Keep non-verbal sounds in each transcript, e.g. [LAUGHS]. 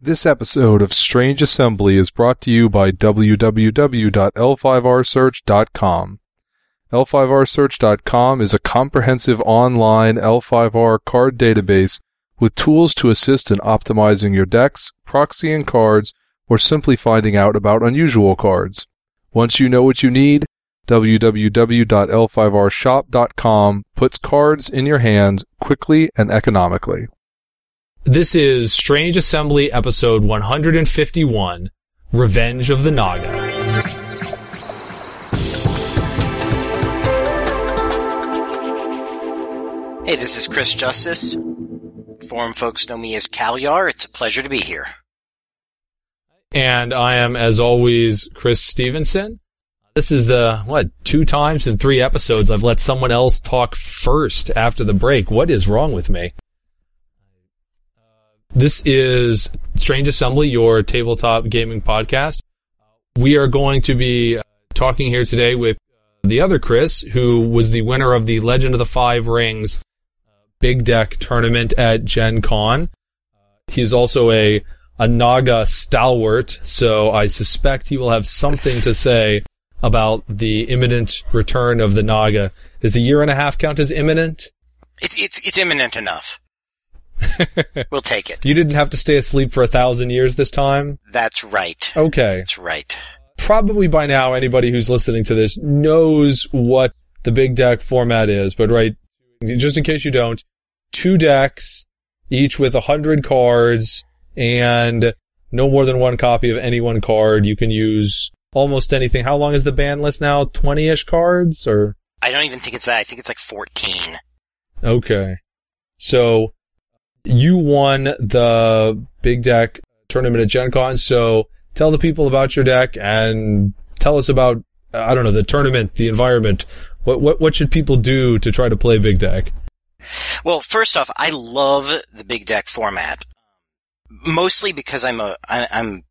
This episode of Strange Assembly is brought to you by www.l5rsearch.com. L5rsearch.com is a comprehensive online L5R card database with tools to assist in optimizing your decks, proxying cards, or simply finding out about unusual cards. Once you know what you need, www.l5rshop.com puts cards in your hands quickly and economically. This is Strange Assembly episode 151 Revenge of the Naga. Hey, this is Chris Justice. Forum folks know me as Calyar. It's a pleasure to be here. And I am, as always, Chris Stevenson. This is the, what, two times in three episodes I've let someone else talk first after the break. What is wrong with me? This is Strange Assembly, your tabletop gaming podcast. We are going to be uh, talking here today with the other Chris, who was the winner of the Legend of the Five Rings Big Deck tournament at Gen Con. He's also a, a Naga stalwart, so I suspect he will have something to say about the imminent return of the Naga. Does a year and a half count as imminent? It's it's it's imminent enough. [LAUGHS] we'll take it. You didn't have to stay asleep for a thousand years this time? That's right. Okay. That's right. Probably by now, anybody who's listening to this knows what the big deck format is, but right, just in case you don't, two decks, each with a hundred cards, and no more than one copy of any one card. You can use almost anything. How long is the ban list now? 20-ish cards, or? I don't even think it's that. I think it's like 14. Okay. So, you won the big deck tournament at Gen Con, so tell the people about your deck and tell us about, I don't know, the tournament, the environment. What, what, what should people do to try to play big deck? Well, first off, I love the big deck format. Mostly because I'm a, I, I'm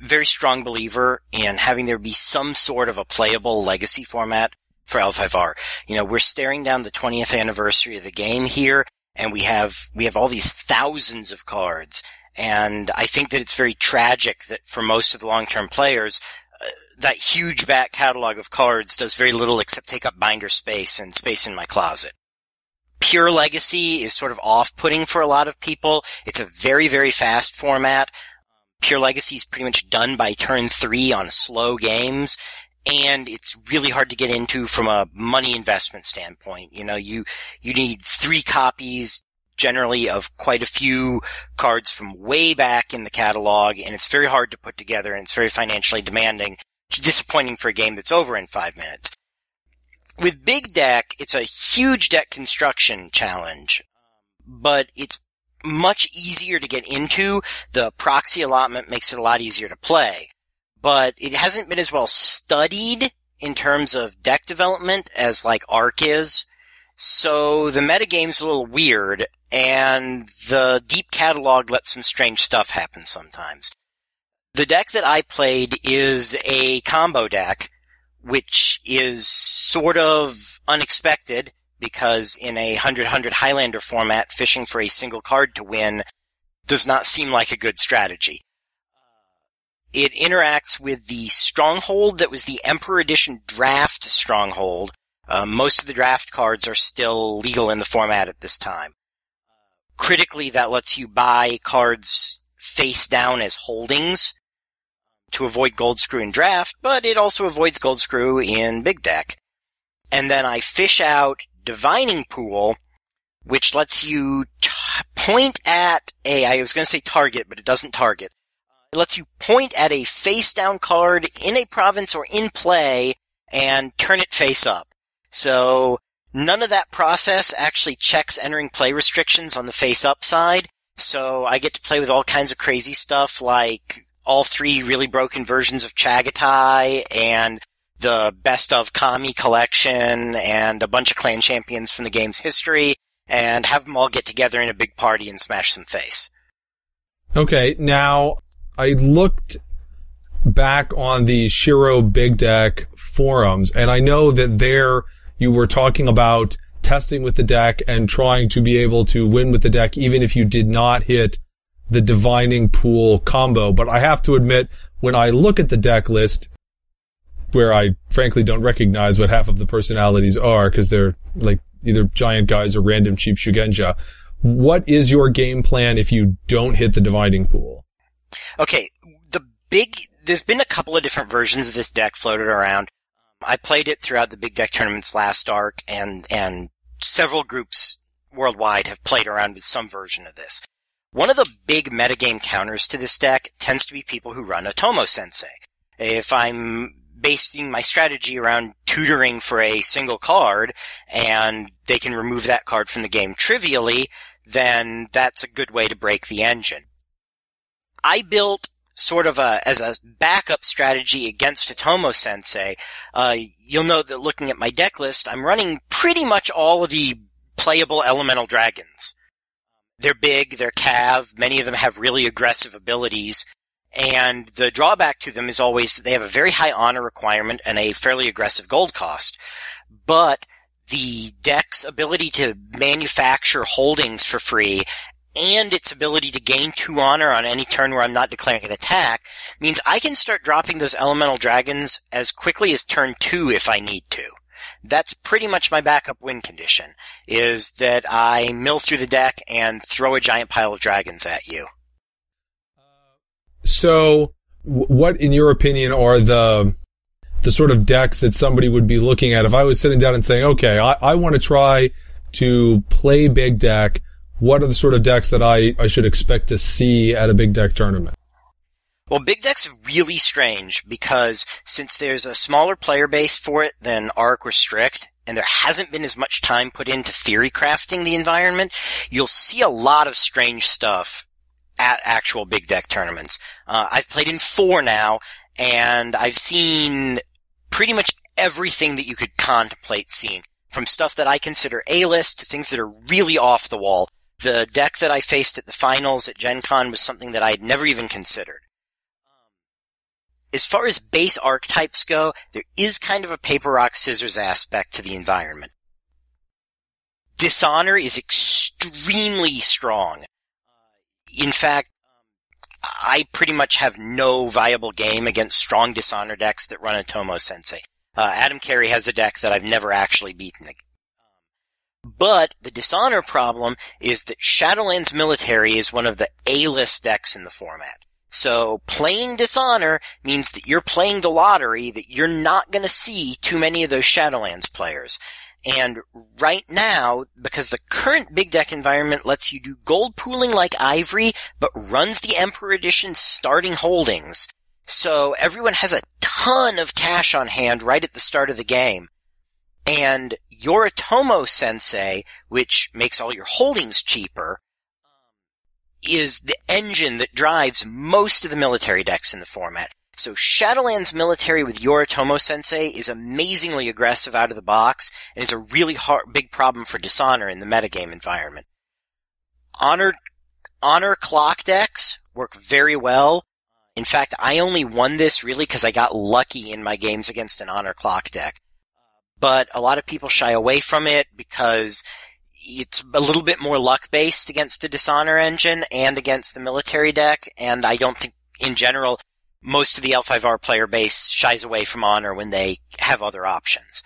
very strong believer in having there be some sort of a playable legacy format for L5R. You know, we're staring down the 20th anniversary of the game here, and we have, we have all these thousands of cards. And I think that it's very tragic that for most of the long-term players, uh, that huge back catalog of cards does very little except take up binder space and space in my closet. Pure Legacy is sort of off-putting for a lot of people. It's a very, very fast format. Pure Legacy is pretty much done by turn three on slow games, and it's really hard to get into from a money investment standpoint. You know, you, you need three copies generally of quite a few cards from way back in the catalog, and it's very hard to put together, and it's very financially demanding. Disappointing for a game that's over in five minutes. With Big Deck, it's a huge deck construction challenge, but it's much easier to get into. The proxy allotment makes it a lot easier to play, but it hasn't been as well studied in terms of deck development as like Arc is. So the metagame's a little weird, and the deep catalog lets some strange stuff happen sometimes. The deck that I played is a combo deck, which is sort of unexpected because in a 100-100 Highlander format, fishing for a single card to win does not seem like a good strategy. It interacts with the Stronghold that was the Emperor Edition draft Stronghold. Uh, most of the draft cards are still legal in the format at this time. Critically, that lets you buy cards face down as holdings to avoid gold screw in draft, but it also avoids gold screw in big deck. And then I fish out divining pool, which lets you t- point at a, I was going to say target, but it doesn't target. It lets you point at a face down card in a province or in play and turn it face up. So none of that process actually checks entering play restrictions on the face up side. So I get to play with all kinds of crazy stuff like all three really broken versions of Chagatai and the best of Kami collection and a bunch of clan champions from the game's history and have them all get together in a big party and smash some face. Okay, now I looked back on the Shiro Big Deck forums and I know that there you were talking about testing with the deck and trying to be able to win with the deck even if you did not hit the divining pool combo. But I have to admit, when I look at the deck list, where I frankly don't recognize what half of the personalities are because they're like either giant guys or random cheap Shugenja. What is your game plan if you don't hit the divining pool? Okay, the big, there's been a couple of different versions of this deck floated around. I played it throughout the big deck tournaments last arc and, and several groups worldwide have played around with some version of this. One of the big metagame counters to this deck tends to be people who run Otomo Sensei. If I'm basing my strategy around tutoring for a single card and they can remove that card from the game trivially, then that's a good way to break the engine. I built sort of a, as a backup strategy against Otomo Sensei. Uh, you'll know that looking at my deck list, I'm running pretty much all of the playable elemental dragons. They're big, they're cav, many of them have really aggressive abilities, and the drawback to them is always that they have a very high honor requirement and a fairly aggressive gold cost. But the deck's ability to manufacture holdings for free and its ability to gain two honor on any turn where I'm not declaring an attack means I can start dropping those elemental dragons as quickly as turn two if I need to. That's pretty much my backup win condition, is that I mill through the deck and throw a giant pile of dragons at you. Uh, so, what, in your opinion, are the the sort of decks that somebody would be looking at if I was sitting down and saying, okay, I, I want to try to play big deck. What are the sort of decks that I, I should expect to see at a big deck tournament? Well, Big Deck's are really strange because since there's a smaller player base for it than Arc or Strict, and there hasn't been as much time put into theory crafting the environment, you'll see a lot of strange stuff at actual Big Deck tournaments. Uh, I've played in four now, and I've seen pretty much everything that you could contemplate seeing. From stuff that I consider A-list to things that are really off the wall. The deck that I faced at the finals at Gen Con was something that I had never even considered as far as base archetypes go, there is kind of a paper rock scissors aspect to the environment. Dishonor is extremely strong. In fact, I pretty much have no viable game against strong Dishonor decks that run a Tomo Sensei. Uh, Adam Carey has a deck that I've never actually beaten. But the Dishonor problem is that Shadowlands Military is one of the A-list decks in the format. So playing Dishonor means that you're playing the lottery that you're not going to see too many of those Shadowlands players. And right now, because the current big deck environment lets you do gold pooling like Ivory, but runs the Emperor Edition starting holdings, so everyone has a ton of cash on hand right at the start of the game. And Yoritomo Sensei, which makes all your holdings cheaper, is the engine that drives most of the military decks in the format. So Shadowlands military with Yoritomo Sensei is amazingly aggressive out of the box and is a really hard, big problem for Dishonor in the metagame environment. Honor, Honor clock decks work very well. In fact, I only won this really because I got lucky in my games against an Honor clock deck. But a lot of people shy away from it because it's a little bit more luck based against the Dishonor engine and against the military deck, and I don't think in general most of the L5R player base shies away from Honor when they have other options.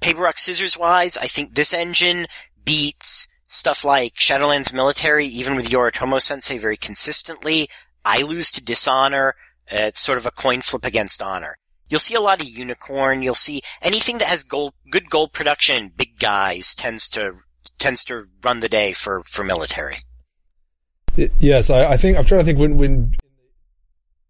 Paper Rock Scissors wise, I think this engine beats stuff like Shadowlands Military, even with Yoritomo Sensei very consistently. I lose to Dishonor. it's sort of a coin flip against Honor. You'll see a lot of unicorn. You'll see anything that has gold, good gold production, big guys tends to tends to run the day for for military. Yes, I, I think I'm trying to think when when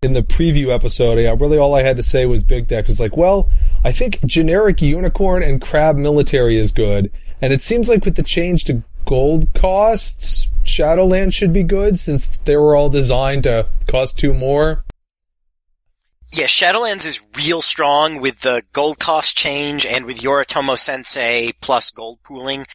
in the preview episode, yeah, really all I had to say was big deck was like, well, I think generic unicorn and crab military is good, and it seems like with the change to gold costs, Shadowland should be good since they were all designed to cost two more. Yeah, Shadowlands is real strong with the gold cost change and with Yoritomo Sensei plus gold pooling.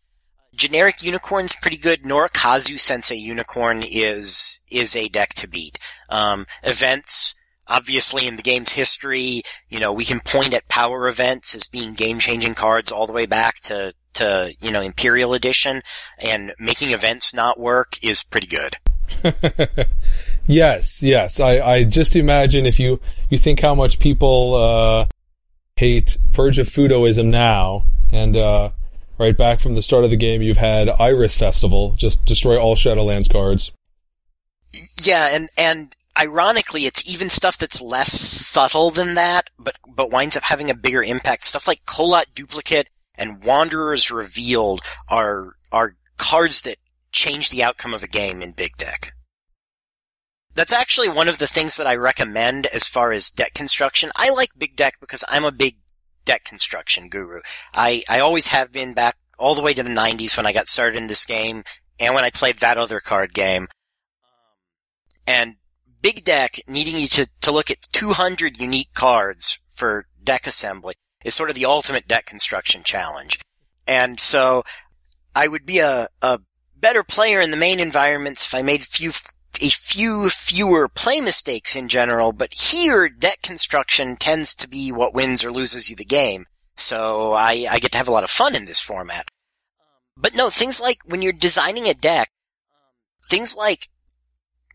Generic Unicorn's pretty good. Norikazu Sensei Unicorn is is a deck to beat. Um, events, obviously in the game's history, you know, we can point at power events as being game-changing cards all the way back to, to, you know, Imperial Edition, and making events not work is pretty good. [LAUGHS] yes, yes. I, I just imagine if you, you think how much people uh, hate Purge of Fudoism now, and uh, right back from the start of the game, you've had Iris Festival, just destroy all Shadowlands cards. Yeah, and and ironically, it's even stuff that's less subtle than that, but but winds up having a bigger impact. Stuff like Kolat Duplicate and Wanderers Revealed are are cards that change the outcome of a game in Big Deck. That's actually one of the things that I recommend as far as deck construction. I like Big Deck because I'm a big deck construction guru. I, I always have been back all the way to the 90s when I got started in this game and when I played that other card game. And Big Deck needing you to, to look at 200 unique cards for deck assembly is sort of the ultimate deck construction challenge. And so I would be a, a better player in the main environments if I made few a few fewer play mistakes in general, but here deck construction tends to be what wins or loses you the game. So I, I get to have a lot of fun in this format. But no, things like when you're designing a deck, things like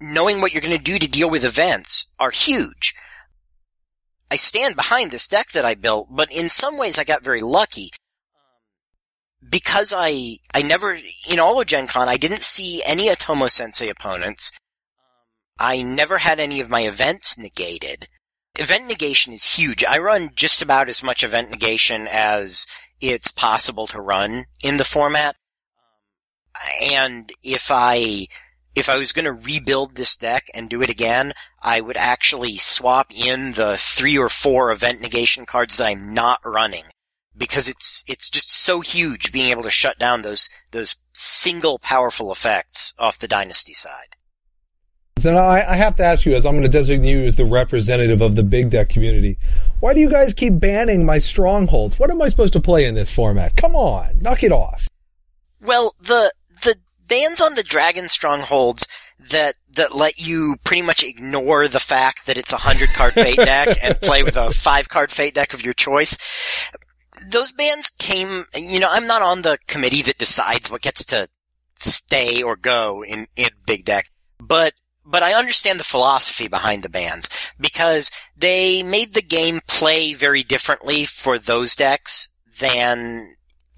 knowing what you're going to do to deal with events are huge. I stand behind this deck that I built, but in some ways I got very lucky because I I never in all of Gen Con I didn't see any Otomo Sensei opponents. I never had any of my events negated. Event negation is huge. I run just about as much event negation as it's possible to run in the format. And if I if I was going to rebuild this deck and do it again, I would actually swap in the three or four event negation cards that I'm not running because it's it's just so huge being able to shut down those those single powerful effects off the dynasty side. Then I, I have to ask you, as I'm going to designate you as the representative of the big deck community, why do you guys keep banning my strongholds? What am I supposed to play in this format? Come on, knock it off. Well, the the bans on the dragon strongholds that that let you pretty much ignore the fact that it's a hundred card [LAUGHS] fate deck and play with a five card fate deck of your choice those bans came, you know, I'm not on the committee that decides what gets to stay or go in, in Big Deck, but, but I understand the philosophy behind the bans because they made the game play very differently for those decks than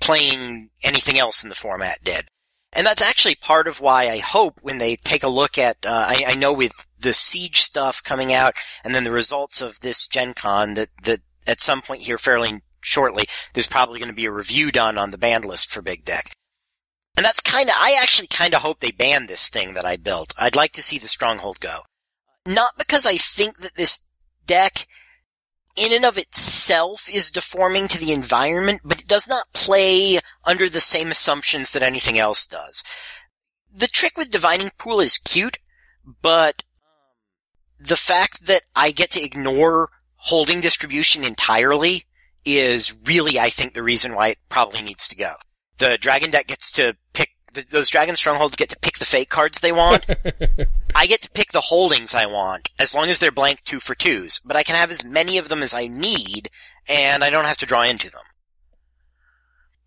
playing anything else in the format did. And that's actually part of why I hope when they take a look at, uh, I, I, know with the Siege stuff coming out and then the results of this Gen Con that, that at some point here fairly shortly, there's probably going to be a review done on the banned list for Big Deck. And that's kind of, I actually kind of hope they ban this thing that I built. I'd like to see the Stronghold go. Not because I think that this deck in and of itself is deforming to the environment, but it does not play under the same assumptions that anything else does. The trick with Divining Pool is cute, but um, the fact that I get to ignore holding distribution entirely is really, I think, the reason why it probably needs to go. The dragon deck gets to pick, the, those dragon strongholds get to pick the fake cards they want. [LAUGHS] I get to pick the holdings I want, as long as they're blank two for twos, but I can have as many of them as I need, and I don't have to draw into them.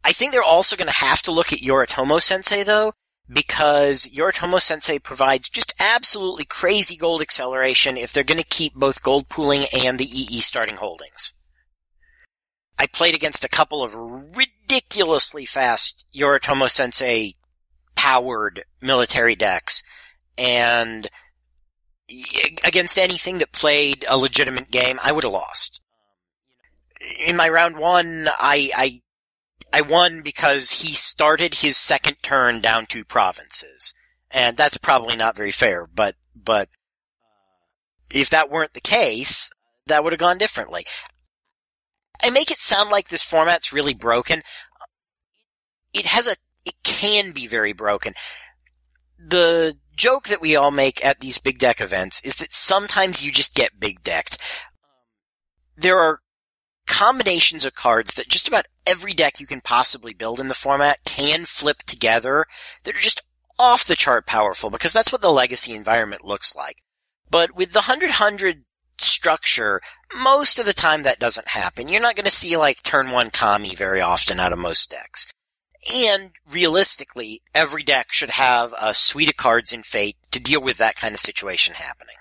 I think they're also going to have to look at Yoritomo Sensei though, because Yoritomo Sensei provides just absolutely crazy gold acceleration if they're going to keep both gold pooling and the EE starting holdings. I played against a couple of ridiculously fast Yoritomo Sensei powered military decks, and against anything that played a legitimate game, I would have lost. In my round one, I, I, I won because he started his second turn down two provinces. And that's probably not very fair, but, but, if that weren't the case, that would have gone differently. I make it sound like this format's really broken. It has a, it can be very broken. The joke that we all make at these big deck events is that sometimes you just get big decked. There are combinations of cards that just about every deck you can possibly build in the format can flip together that are just off the chart powerful because that's what the legacy environment looks like. But with the 100 100 structure, most of the time that doesn't happen. You're not going to see like turn one Kami very often out of most decks. And realistically, every deck should have a suite of cards in Fate to deal with that kind of situation happening.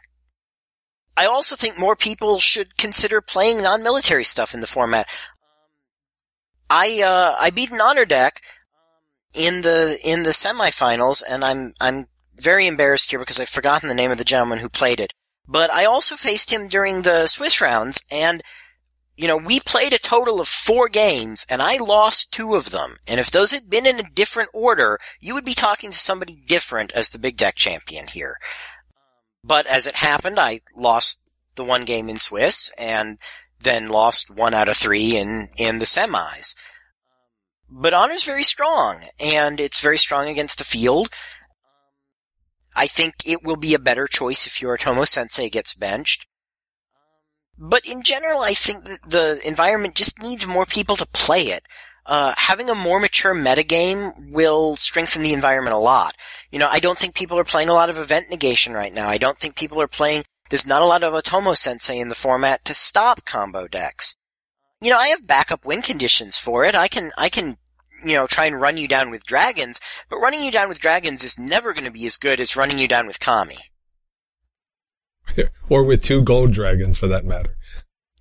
I also think more people should consider playing non-military stuff in the format. I uh, I beat an honor deck in the in the semifinals, and I'm I'm very embarrassed here because I've forgotten the name of the gentleman who played it. But I also faced him during the Swiss rounds, and you know, we played a total of four games and I lost two of them. And if those had been in a different order, you would be talking to somebody different as the big deck champion here. But as it happened, I lost the one game in Swiss and then lost one out of three in, in the semis. But Honor's very strong and it's very strong against the field. I think it will be a better choice if Yoritomo Sensei gets benched. But in general, I think the environment just needs more people to play it. Uh, having a more mature metagame will strengthen the environment a lot. You know, I don't think people are playing a lot of event negation right now. I don't think people are playing, there's not a lot of Otomo Sensei in the format to stop combo decks. You know, I have backup win conditions for it. I can, I can, you know, try and run you down with dragons, but running you down with dragons is never going to be as good as running you down with Kami. [LAUGHS] or with two gold dragons for that matter.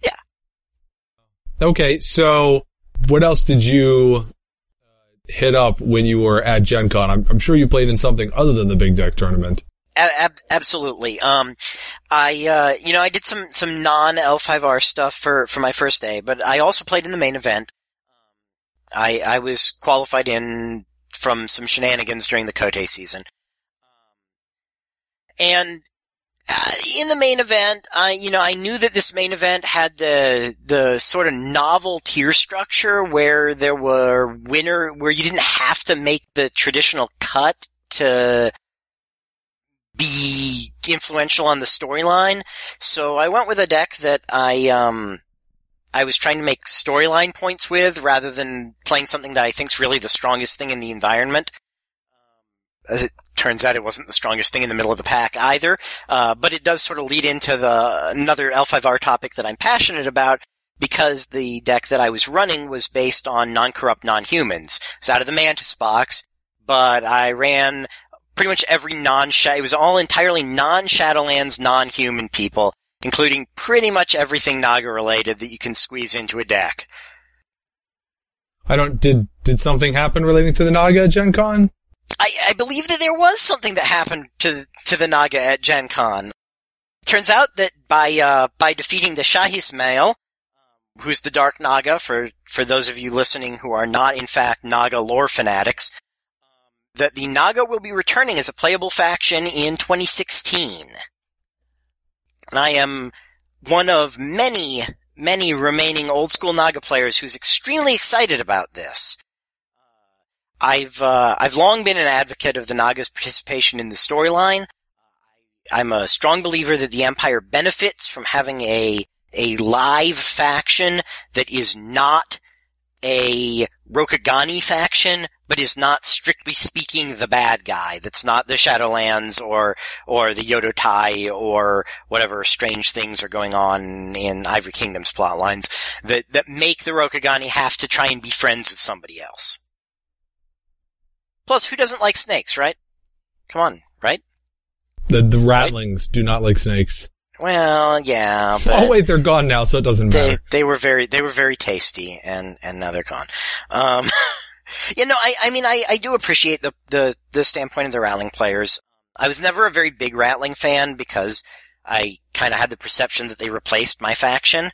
Yeah. Okay, so what else did you uh, hit up when you were at Gen Con? I'm, I'm sure you played in something other than the big deck tournament. Ab- absolutely. Um, I, uh, you know, I did some, some non L5R stuff for, for my first day, but I also played in the main event. I, I was qualified in from some shenanigans during the Kotei season. And uh, in the main event, I you know I knew that this main event had the the sort of novel tier structure where there were winner where you didn't have to make the traditional cut to be influential on the storyline. So I went with a deck that I um I was trying to make storyline points with rather than playing something that I think is really the strongest thing in the environment. As it turns out, it wasn't the strongest thing in the middle of the pack either. Uh, but it does sort of lead into the another L5R topic that I'm passionate about because the deck that I was running was based on non-corrupt non-humans. It's out of the Mantis box, but I ran pretty much every non it was all entirely non-Shadowlands, non-human people, including pretty much everything Naga related that you can squeeze into a deck. I don't did did something happen relating to the Naga at Gen Con? I, I believe that there was something that happened to to the Naga at Gen Con. Turns out that by uh, by defeating the Shahismail, who's the Dark Naga, for for those of you listening who are not in fact Naga lore fanatics, that the Naga will be returning as a playable faction in 2016. And I am one of many, many remaining old school Naga players who's extremely excited about this. I've uh, I've long been an advocate of the Naga's participation in the storyline. I'm a strong believer that the Empire benefits from having a a live faction that is not a Rokugani faction, but is not strictly speaking the bad guy. That's not the Shadowlands or or the Yodotai or whatever strange things are going on in Ivory Kingdom's plot lines that that make the Rokugani have to try and be friends with somebody else. Plus, who doesn't like snakes, right? Come on, right? The the ratlings do not like snakes. Well, yeah, [LAUGHS] but Oh wait, they're gone now, so it doesn't they matter. they were very they were very tasty, and and now they're gone. Um, [LAUGHS] you know, I I mean, I I do appreciate the the the standpoint of the ratling players. I was never a very big ratling fan because I kind of had the perception that they replaced my faction.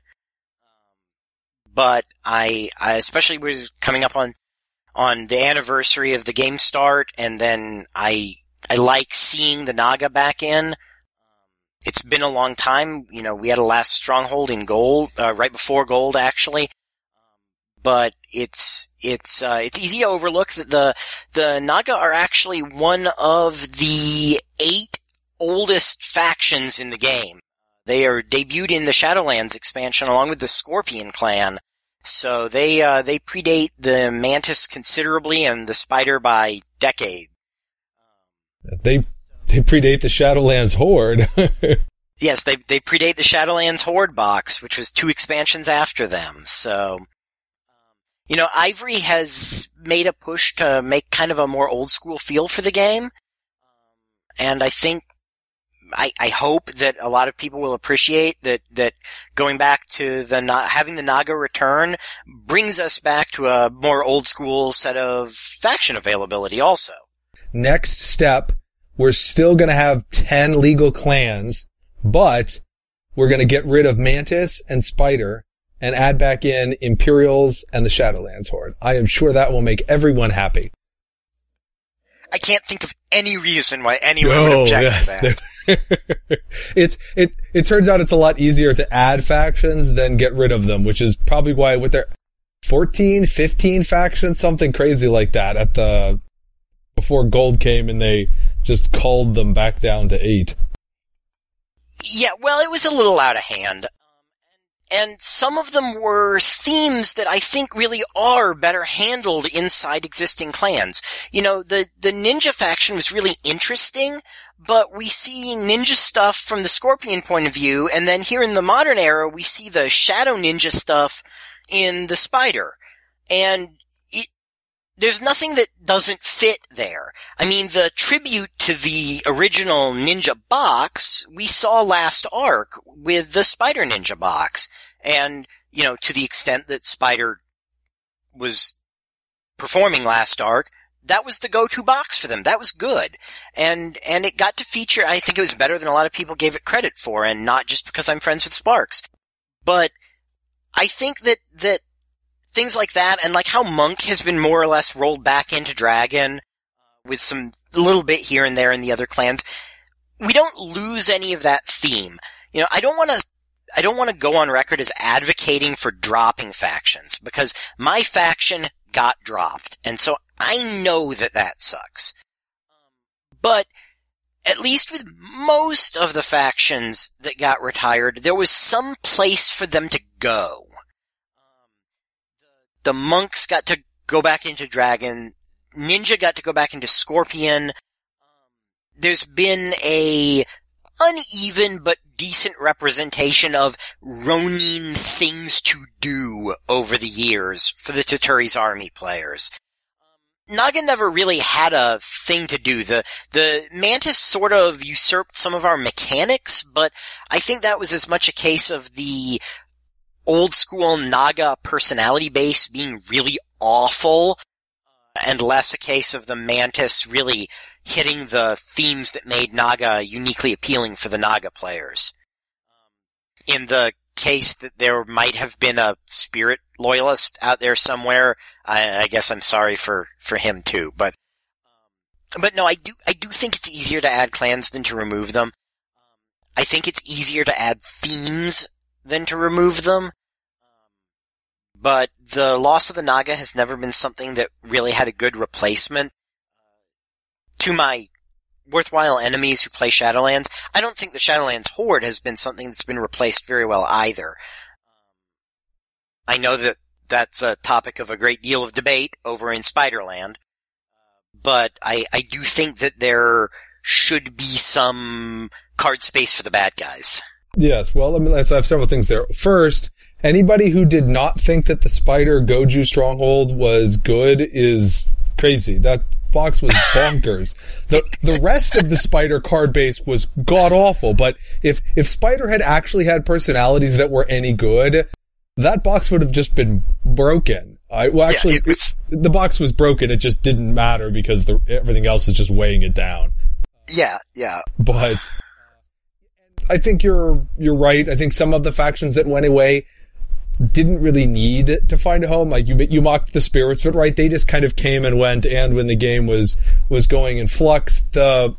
But I I especially was coming up on on the anniversary of the game start, and then I I like seeing the Naga back in. It's been a long time. You know, we had a last stronghold in gold, uh, right before gold, actually. But it's it's uh, it's easy to overlook that the the Naga are actually one of the eight oldest factions in the game. They are debuted in the Shadowlands expansion along with the Scorpion clan. So they uh, they predate the Mantis considerably and the Spider by decades. They [LAUGHS] they predate the Shadowlands Horde. [LAUGHS] Yes, they they predate the Shadowlands Horde box, which was two expansions after them. So, um, You know, Ivory has made a push to make kind of a more old school feel for the game. And I think, I, I hope that a lot of people will appreciate that, that going back to the, having the Naga return brings us back to a more old school set of faction availability also. Next step, we're still gonna have 10 legal clans, but we're gonna get rid of Mantis and Spider and add back in Imperials and the Shadowlands Horde. I am sure that will make everyone happy. I can't think of any reason why anyone would object yes. to that. [LAUGHS] it's it it turns out it's a lot easier to add factions than get rid of them, which is probably why with their 14, 15 factions, something crazy like that at the before gold came and they just called them back down to 8. Yeah, well, it was a little out of hand um, and some of them were themes that I think really are better handled inside existing clans. You know, the, the ninja faction was really interesting, but we see ninja stuff from the Scorpion point of view, and then here in the modern era, we see the shadow ninja stuff in the spider. And there's nothing that doesn't fit there. I mean, the tribute to the original ninja box we saw last arc with the spider ninja box. And, you know, to the extent that Spider was performing last arc, that was the go-to box for them. That was good. And, and it got to feature, I think it was better than a lot of people gave it credit for, and not just because I'm friends with Sparks. But I think that, that things like that, and like how Monk has been more or less rolled back into Dragon, uh, with some little bit here and there in the other clans, we don't lose any of that theme. You know, I don't want to I don't want to go on record as advocating for dropping factions because my faction got dropped. And so I know that that sucks. But at least with most of the factions that got retired, there was some place for them to go. The monks got to go back into dragon. Ninja got to go back into scorpion. There's been a uneven but decent representation of Ronin things to do over the years for the Toturi's army players. Naga never really had a thing to do. The, the Mantis sort of usurped some of our mechanics, but I think that was as much a case of the old school Naga personality base being really awful uh, and less a case of the Mantis really hitting the themes that made Naga uniquely appealing for the Naga players. In the case that there might have been a spirit loyalist out there somewhere, I, I guess I'm sorry for, for him too, but, but no, I do, I do think it's easier to add clans than to remove them. I think it's easier to add themes than to remove them. But the loss of the Naga has never been something that really had a good replacement to my worthwhile enemies who play Shadowlands, I don't think the Shadowlands Horde has been something that's been replaced very well either. I know that that's a topic of a great deal of debate over in Spiderland, but I, I do think that there should be some card space for the bad guys. Yes, well, I mean, I have several things there. First, anybody who did not think that the Spider Goju Stronghold was good is crazy. That box was [LAUGHS] bonkers. the the rest of the Spider card base was god awful, but if if Spider had actually had personalities that were any good, that box would have just been broken. I well actually yeah, it, the box was broken. It just didn't matter because the, everything else was just weighing it down. Yeah, yeah. But I think you're you're right. I think some of the factions that went away didn't really need to find a home. Like you, you mocked the spirits, but right, they just kind of came and went. And when the game was was going in flux, the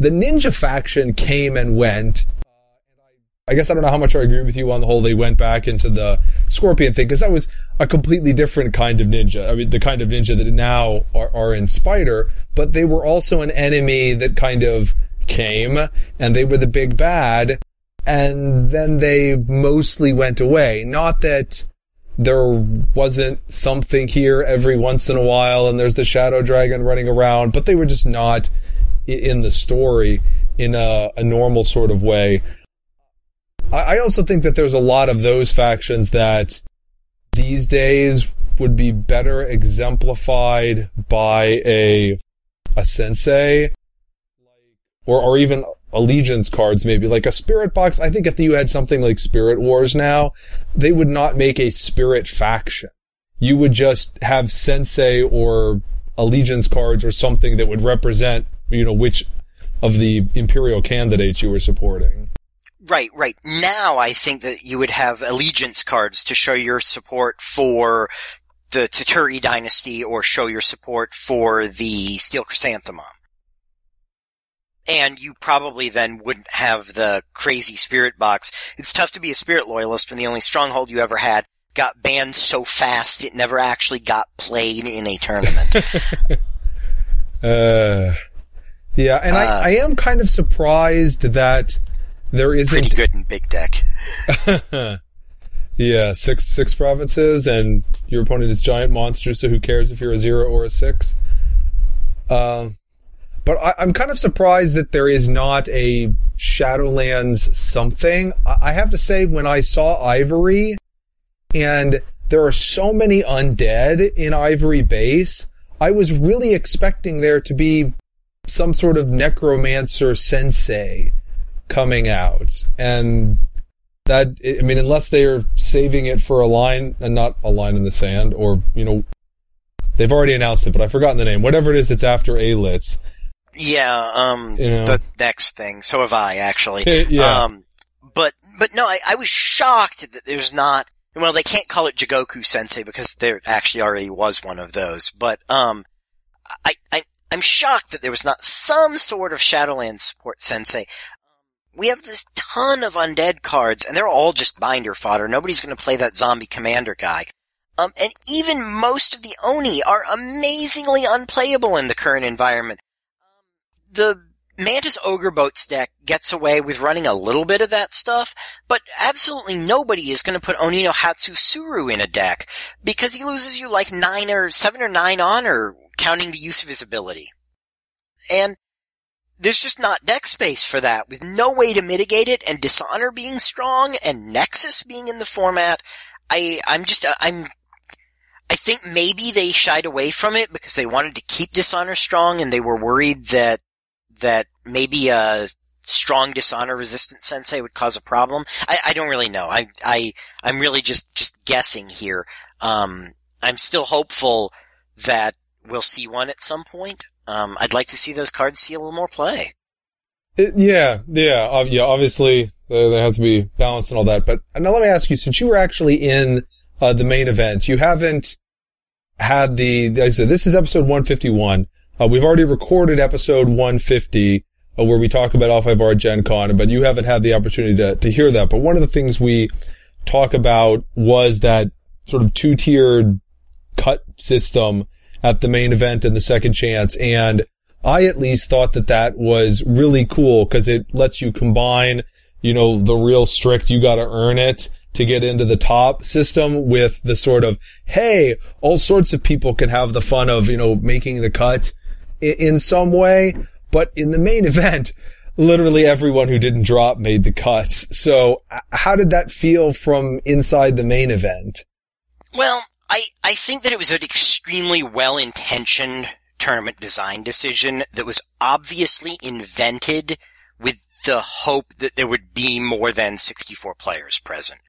the ninja faction came and went. Uh, I guess I don't know how much I agree with you on the whole. They went back into the scorpion thing because that was a completely different kind of ninja. I mean, the kind of ninja that now are, are in Spider, but they were also an enemy that kind of came and they were the big bad and then they mostly went away. Not that there wasn't something here every once in a while and there's the shadow dragon running around, but they were just not in the story in a, a normal sort of way. I also think that there's a lot of those factions that these days would be better exemplified by a a sensei or or even allegiance cards maybe like a spirit box i think if you had something like spirit wars now they would not make a spirit faction you would just have sensei or allegiance cards or something that would represent you know which of the imperial candidates you were supporting Right, right. Now I think that you would have allegiance cards to show your support for the Toturi dynasty or show your support for the Steel Chrysanthemum. And you probably then wouldn't have the crazy spirit box. It's tough to be a spirit loyalist when the only stronghold you ever had got banned so fast it never actually got played in a tournament. [LAUGHS] [LAUGHS] uh, yeah, and Uh, I, I am kind of surprised that there isn't Pretty good in big deck. [LAUGHS] yeah, six six provinces, and your opponent is giant monsters. So who cares if you're a zero or a six? Um, but I, I'm kind of surprised that there is not a Shadowlands something. I, I have to say, when I saw Ivory, and there are so many undead in Ivory Base, I was really expecting there to be some sort of necromancer sensei coming out, and that I mean, unless they are saving it for a line and not a line in the sand, or you know, they've already announced it, but I've forgotten the name. Whatever it is that's after Alitz. Yeah, um, You know. the next thing. So have I, actually. yeah, Um, but, but no, I, I was shocked that there's not, well, they can't call it Jigoku Sensei because there actually already was one of those, but, um, I, I, I'm shocked that there was not some sort of Shadowlands support Sensei. We have this ton of undead cards, and they're all just binder fodder. Nobody's gonna play that zombie commander guy. Um, and even most of the Oni are amazingly unplayable in the current environment. The Mantis Ogre Boats deck gets away with running a little bit of that stuff, but absolutely nobody is going to put Oni no Hatsu Suru in a deck because he loses you like nine or seven or nine honor counting the use of his ability. And there's just not deck space for that with no way to mitigate it and Dishonor being strong and Nexus being in the format. I, I'm just, uh, I'm, I think maybe they shied away from it because they wanted to keep Dishonor strong and they were worried that that maybe a strong dishonor resistant sensei would cause a problem. I, I don't really know. I, I, I'm really just, just guessing here. Um, I'm still hopeful that we'll see one at some point. Um, I'd like to see those cards see a little more play. It- yeah, yeah, yeah. Obviously, they, they have to be balanced and all that. But uh, now let me ask you: since you were actually in uh, the main event, you haven't had the. Like I said, this is episode 151. Uh, we've already recorded episode 150, uh, where we talk about L5R Gen Con, but you haven't had the opportunity to, to hear that. But one of the things we talk about was that sort of two-tiered cut system at the main event and the second chance. And I at least thought that that was really cool because it lets you combine, you know, the real strict, you got to earn it to get into the top system with the sort of, hey, all sorts of people can have the fun of, you know, making the cut in, some way. But in the main [LAUGHS] event, literally everyone who didn't drop made the cuts. So how did that feel from inside the main event? Well, I, I think that it was an extremely well-intentioned tournament design decision that was obviously invented with the hope that there would be more than 64 players present.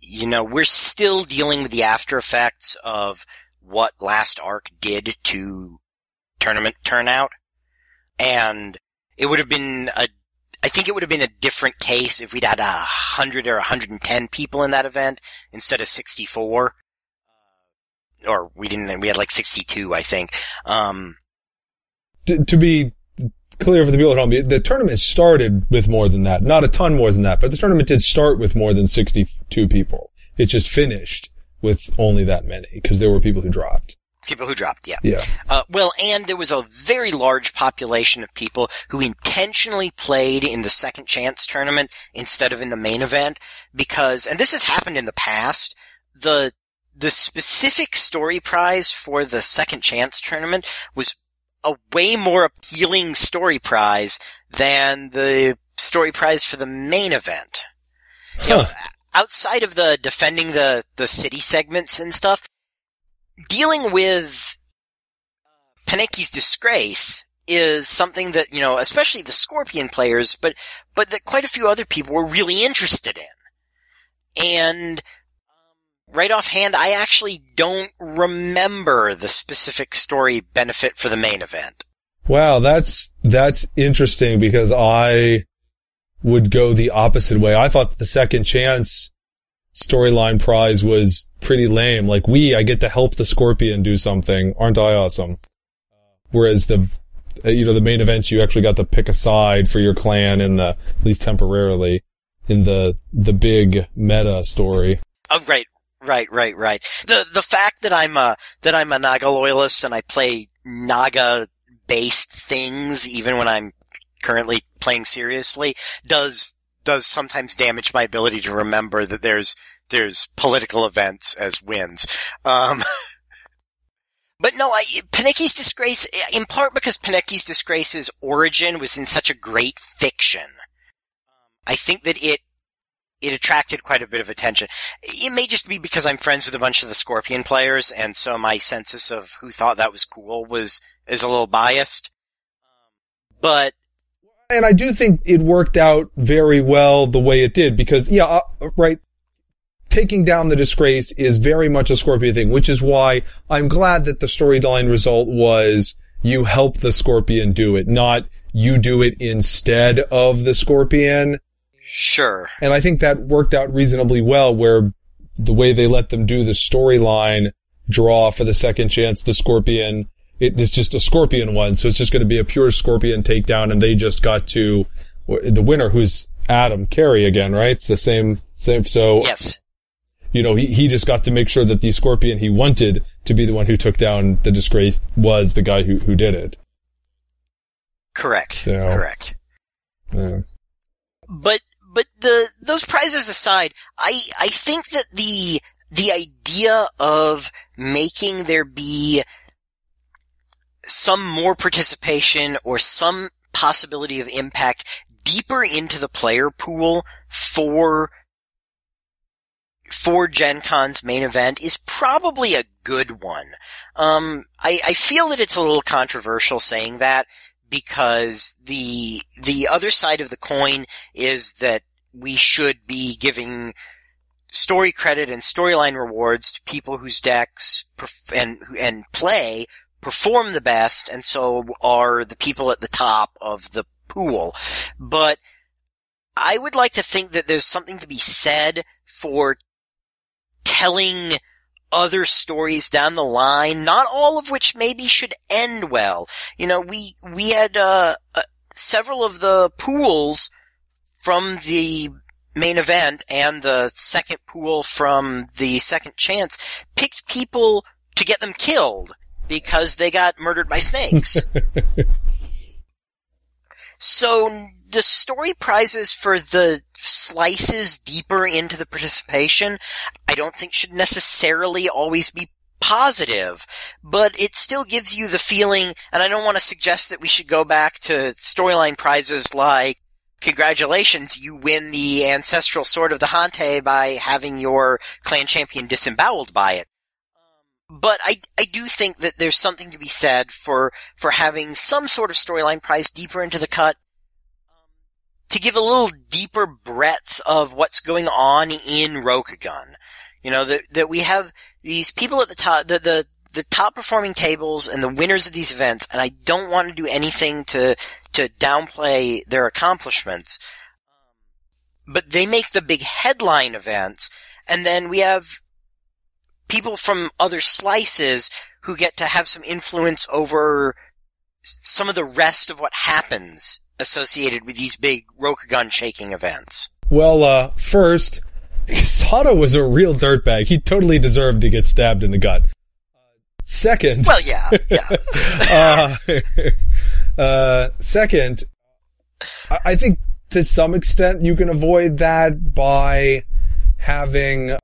You know, we're still dealing with the after effects of what last arc did to tournament turnout. And it would have been a, I think it would have been a different case if we'd had a hundred or 110 people in that event instead of 64. Or we didn't, we had like 62, I think. Um, to, to be clear for the people at home, the tournament started with more than that. Not a ton more than that, but the tournament did start with more than 62 people. It just finished with only that many because there were people who dropped. People who dropped, yeah. Yeah. Uh, well, and there was a very large population of people who intentionally played in the second chance tournament instead of in the main event because, and this has happened in the past, the, the specific story prize for the second chance tournament was a way more appealing story prize than the story prize for the main event. You know, outside of the defending the the city segments and stuff, dealing with Paneki's disgrace is something that you know, especially the Scorpion players, but but that quite a few other people were really interested in, and um, right offhand, I actually don't remember the specific story benefit for the main event. Wow, that's that's interesting because I would go the opposite way. I thought the second chance storyline prize was pretty lame. Like we, I get to help the Scorpion do something. Aren't I awesome? Whereas the uh, you know the main event, you actually got to pick a side for your clan in the at least temporarily in the the big meta story. Oh, right, right, right, right. The the fact that I'm a that I'm a Naga loyalist and I play Naga based things even when I'm currently playing seriously does does sometimes damage my ability to remember that there's there's political events as wins. Um, [LAUGHS] but no, I, Paneki's disgrace, in part because Paneki's disgrace's origin was in such a great fiction. I think that it it attracted quite a bit of attention. It may just be because I'm friends with a bunch of the Scorpion players, and so my census of who thought that was cool was is a little biased. But and I do think it worked out very well the way it did because yeah, uh, right. Taking down the disgrace is very much a Scorpion thing, which is why I'm glad that the storyline result was you help the Scorpion do it, not you do it instead of the Scorpion. Sure. And I think that worked out reasonably well where the way they let them do the storyline draw for the second chance, the Scorpion it is just a scorpion one, so it's just going to be a pure scorpion takedown, and they just got to the winner, who's Adam Carey again, right? It's the same, same. So yes, you know, he he just got to make sure that the scorpion he wanted to be the one who took down the disgrace was the guy who who did it. Correct. So, correct. Yeah. But but the those prizes aside, I I think that the the idea of making there be some more participation or some possibility of impact deeper into the player pool for for Gen Con's main event is probably a good one. Um, I, I feel that it's a little controversial saying that because the the other side of the coin is that we should be giving story credit and storyline rewards to people whose decks perf- and and play perform the best, and so are the people at the top of the pool. But I would like to think that there's something to be said for telling other stories down the line, not all of which maybe should end well. You know, we, we had, uh, uh, several of the pools from the main event and the second pool from the second chance picked people to get them killed because they got murdered by snakes. [LAUGHS] so the story prizes for the slices deeper into the participation, I don't think should necessarily always be positive, but it still gives you the feeling, and I don't want to suggest that we should go back to storyline prizes like congratulations, you win the ancestral sword of the Hantei by having your clan champion disemboweled by it but I I do think that there's something to be said for for having some sort of storyline prize deeper into the cut um, to give a little deeper breadth of what's going on in Rokugan. You know that that we have these people at the top the the the top performing tables and the winners of these events, and I don't want to do anything to to downplay their accomplishments. But they make the big headline events, and then we have people from other slices who get to have some influence over some of the rest of what happens associated with these big Rokugan shaking events. Well, uh, first, [LAUGHS] Sato was a real dirtbag. He totally deserved to get stabbed in the gut. Second. Well, yeah, yeah. [LAUGHS] uh, uh, second, I think to some extent you can avoid that by having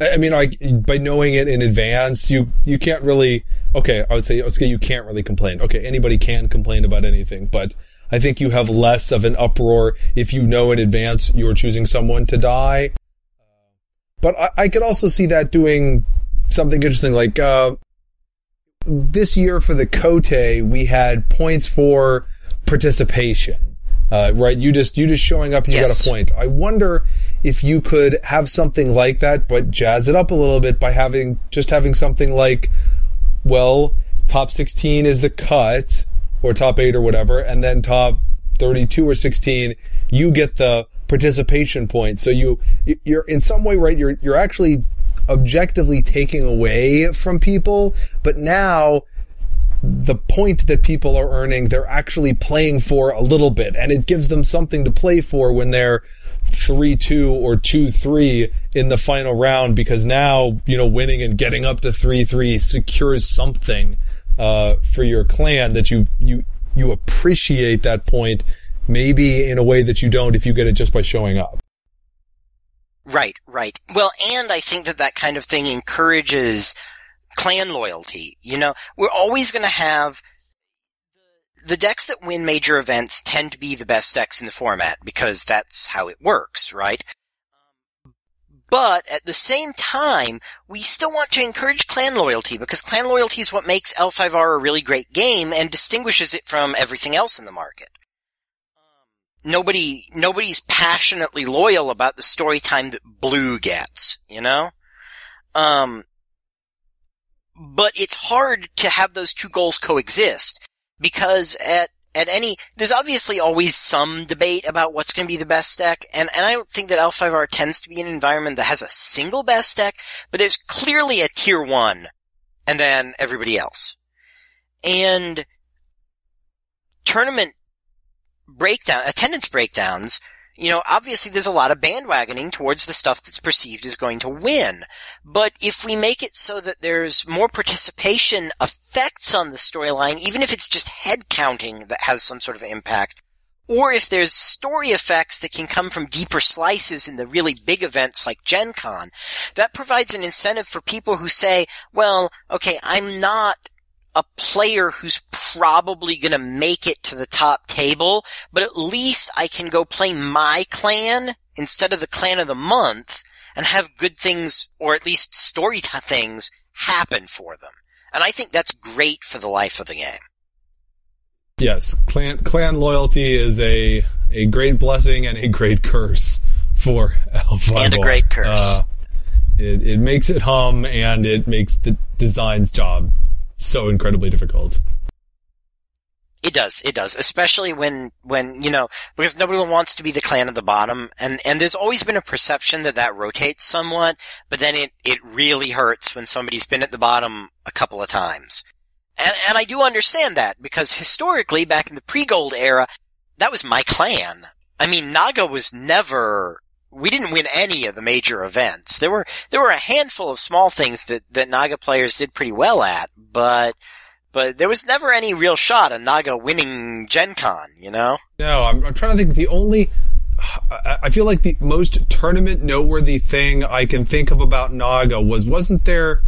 I mean, like by knowing it in advance, you you can't really. Okay, I would say say you can't really complain. Okay, anybody can complain about anything, but I think you have less of an uproar if you know in advance you're choosing someone to die. But I, I could also see that doing something interesting like uh, this year for the Kotei, we had points for participation. Uh, right, you just you just showing up and you Yes. got a point. I wonder if you could have something like that, but jazz it up a little bit by having just having something like, well, top sixteen is the cut, or top eight or whatever, and then top thirty-two or sixteen, you get the participation point. So you you're in some way right. You're you're actually objectively taking away from people, but now the point that people are earning, they're actually playing for a little bit, and it gives them something to play for when they're three two or two three in the final round because now you know winning and getting up to three three secures something uh, for your clan that you you you appreciate that point maybe in a way that you don't if you get it just by showing up. Right, right. Well, and I think that that kind of thing encourages clan loyalty. You know, we're always going to have the decks that win major events tend to be the best decks in the format because that's how it works, right? But at the same time, we still want to encourage clan loyalty because clan loyalty is what makes L5R a really great game and distinguishes it from everything else in the market nobody nobody's passionately loyal about the story time that blue gets, you know? Um but it's hard to have those two goals coexist because at at any there's obviously always some debate about what's going to be the best deck and and I don't think that L5R tends to be an environment that has a single best deck, but there's clearly a tier 1 and then everybody else. And tournament breakdown, attendance breakdowns, you know, obviously there's a lot of bandwagoning towards the stuff that's perceived as going to win. But if we make it so that there's more [LAUGHS] participation effects on the storyline, even if it's just head counting that has some sort of impact, or if there's story effects that can come from deeper slices in the really big events like Gen Con, that provides an incentive for people who say, well, okay, I'm not a player who's probably gonna make it to the top table, but at least I can go play my clan instead of the clan of the month and have good things, or at least story t- things, happen for them. And I think that's great for the life of the game. Yes, clan clan loyalty is a a great blessing and a great curse for L5R. And a great curse. Uh, it it makes it hum and it makes the design's job so incredibly difficult. It does, it does, especially when, when, you know, because nobody wants to be the clan of the bottom, and, and there's always been a perception that that rotates somewhat, but then it, it really hurts when somebody's been at the bottom a couple of times. And, and I do understand that, because historically, back in the pre-gold era, that was my clan. I mean, Naga was never, we didn't win any of the major events. There were, there were a handful of small things that, that Naga players did pretty well at, but, but there was never any real shot of Naga winning Gen Con, you know? No, I'm, I'm trying to think. The only I feel like the most tournament noteworthy thing I can think of about Naga was wasn't there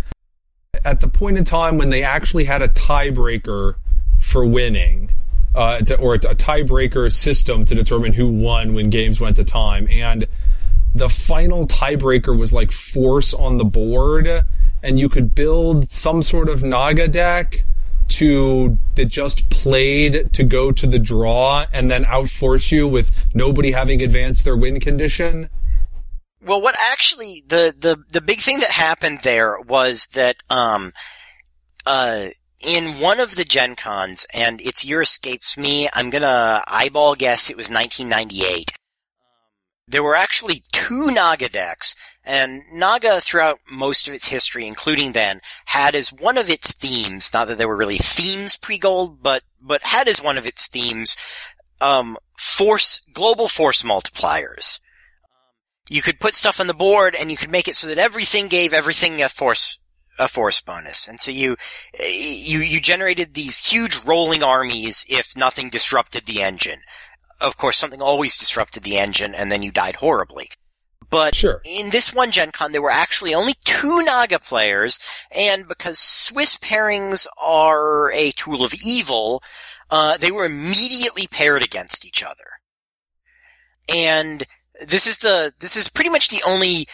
at the point in time when they actually had a tiebreaker for winning, uh, to, or a tiebreaker system to determine who won when games went to time, and the final tiebreaker was like force on the board, and you could build some sort of Naga deck to that just played to go to the draw and then outforce you with nobody having advanced their win condition. Well, what actually the the the big thing that happened there was that um uh in one of the Gen Cons, and its year escapes me, I'm gonna eyeball guess it was 1998. There were actually two Naga decks, and Naga throughout most of its history, including then, had as one of its themes, not that there were really themes pre-gold, but, but had as one of its themes, um, force, global force multipliers you could put stuff on the board and you could make it so that everything gave everything a force a force bonus. And so you you you generated these huge rolling armies if nothing disrupted the engine. Of course, something always disrupted the engine and then you died horribly. But Sure. in this one Gen Con, there were actually only two Naga players, and because Swiss pairings are a tool of evil, uh, they were immediately paired against each other. And this is the, this is pretty much the only,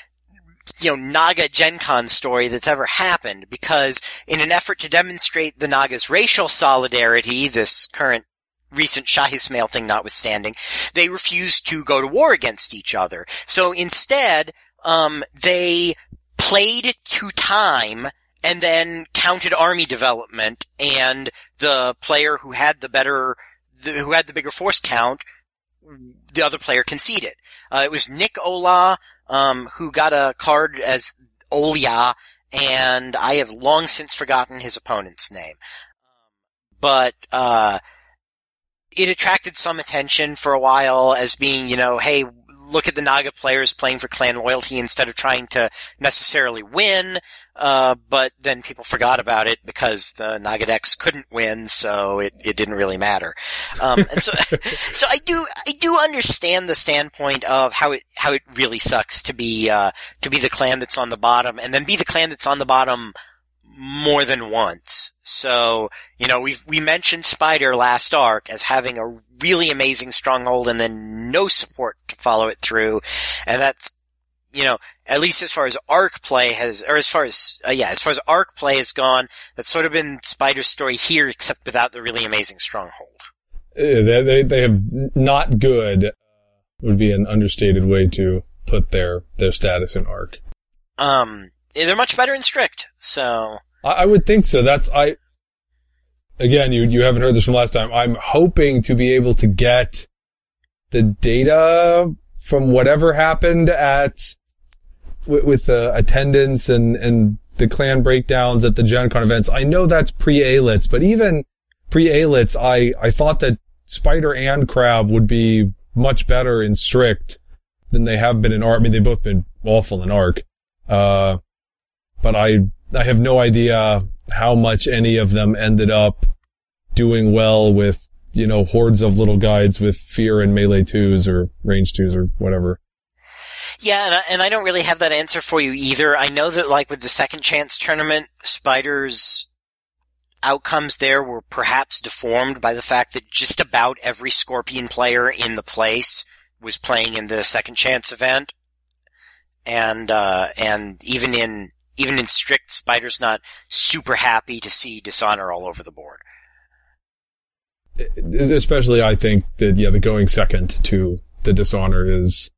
you know, Naga Gen Con story that's ever happened because in an effort to demonstrate the Naga's racial solidarity, this current recent Shahismael thing notwithstanding, they refused to go to war against each other. So instead, um, they played to time and then counted army development and the player who had the better, the, who had the bigger force count, the other player conceded. Uh, it was Nick Ola, um, who got a card as Olia, and I have long since forgotten his opponent's name. But, uh, it attracted some attention for a while as being, you know, hey, look at the Naga players playing for clan loyalty instead of trying to necessarily win. Uh, but then people forgot about it because the Naga decks couldn't win, so it, it didn't really matter. Um, and so, [LAUGHS] so I do, I do understand the standpoint of how it, how it really sucks to be, uh, to be the clan that's on the bottom and then be the clan that's on the bottom more than once. So, you know, we we mentioned Spider last arc as having a really amazing stronghold and then no support to follow it through. And that's, you know, at least as far as arc play has, or as far as, uh, yeah, as far as arc play has gone, that's sort of been Spider's story here, except without the really amazing stronghold. Uh, they, they, they have not good uh, would be an understated way to put their, their status in arc. Um, they're much better in strict, so. I, I would think so. That's, I, again, you, you haven't heard this from last time. I'm hoping to be able to get the data from whatever happened at, with, with the attendance and, and the clan breakdowns at the Gen Con events. I know that's pre-Aelitz, but even pre-Aelitz, I, I thought that Spider and Crab would be much better in strict than they have been in arc. I mean, they've both been awful in arc. Uh, but I, I have no idea how much any of them ended up doing well with, you know, hordes of little guides with fear and melee twos or range twos or whatever. Yeah, and I, and I don't really have that answer for you either. I know that like with the second chance tournament, Spiders outcomes there were perhaps deformed by the fact that just about every Scorpion player in the place was playing in the second chance event. And, uh, and even in, even in strict, Spider's not super happy to see dishonor all over the board. Especially, I think that, yeah, the going second to the dishonor is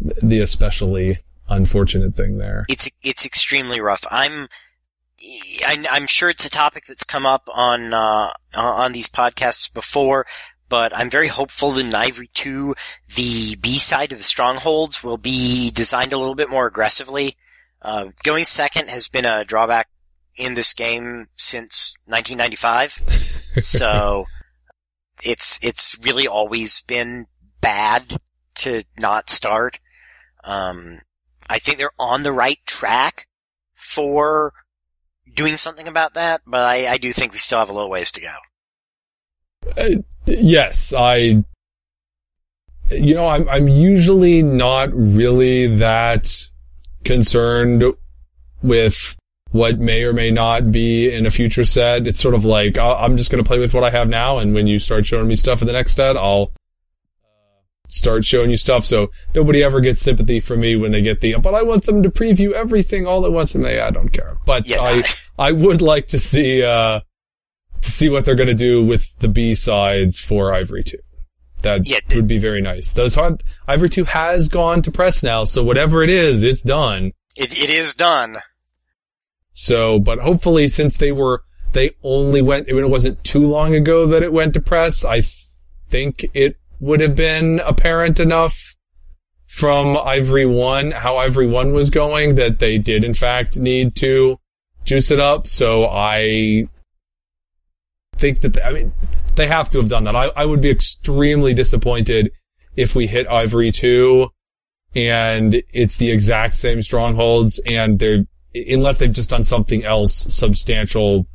the especially unfortunate thing there. It's, it's extremely rough. I'm, I, I'm sure it's a topic that's come up on uh, on these podcasts before, but I'm very hopeful that in Ivory 2, the B side of the strongholds will be designed a little bit more aggressively. Uh, going second has been a drawback in this game since 1995, [LAUGHS] so it's it's really always been bad to not start. Um, I think they're on the right track for doing something about that, but I, I do think we still have a little ways to go. Uh, yes, I. You know, I'm I'm usually not really that concerned with what may or may not be in a future set. It's sort of like I'm just going to play with what I have now, and when you start showing me stuff in the next set, I'll start showing you stuff. So nobody ever gets sympathy from me when they get the, but I want them to preview everything all at once and they, I don't care. But yeah. I, I would like to see, uh, to see what they're going to do with the B sides for Ivory 2. That yeah, would be very nice. Those hard, Ivory 2 has gone to press now. So whatever it is, it's done. It, it is done. So, but hopefully since they were, they only went, it wasn't too long ago that it went to press, I think it would have been apparent enough from Ivory 1, how Ivory 1 was going, that they did in fact need to juice it up. So I think that, they, I mean, they have to have done that. I, I would be extremely disappointed if we hit Ivory 2 and it's the exact same strongholds and they're, unless they've just done something else substantial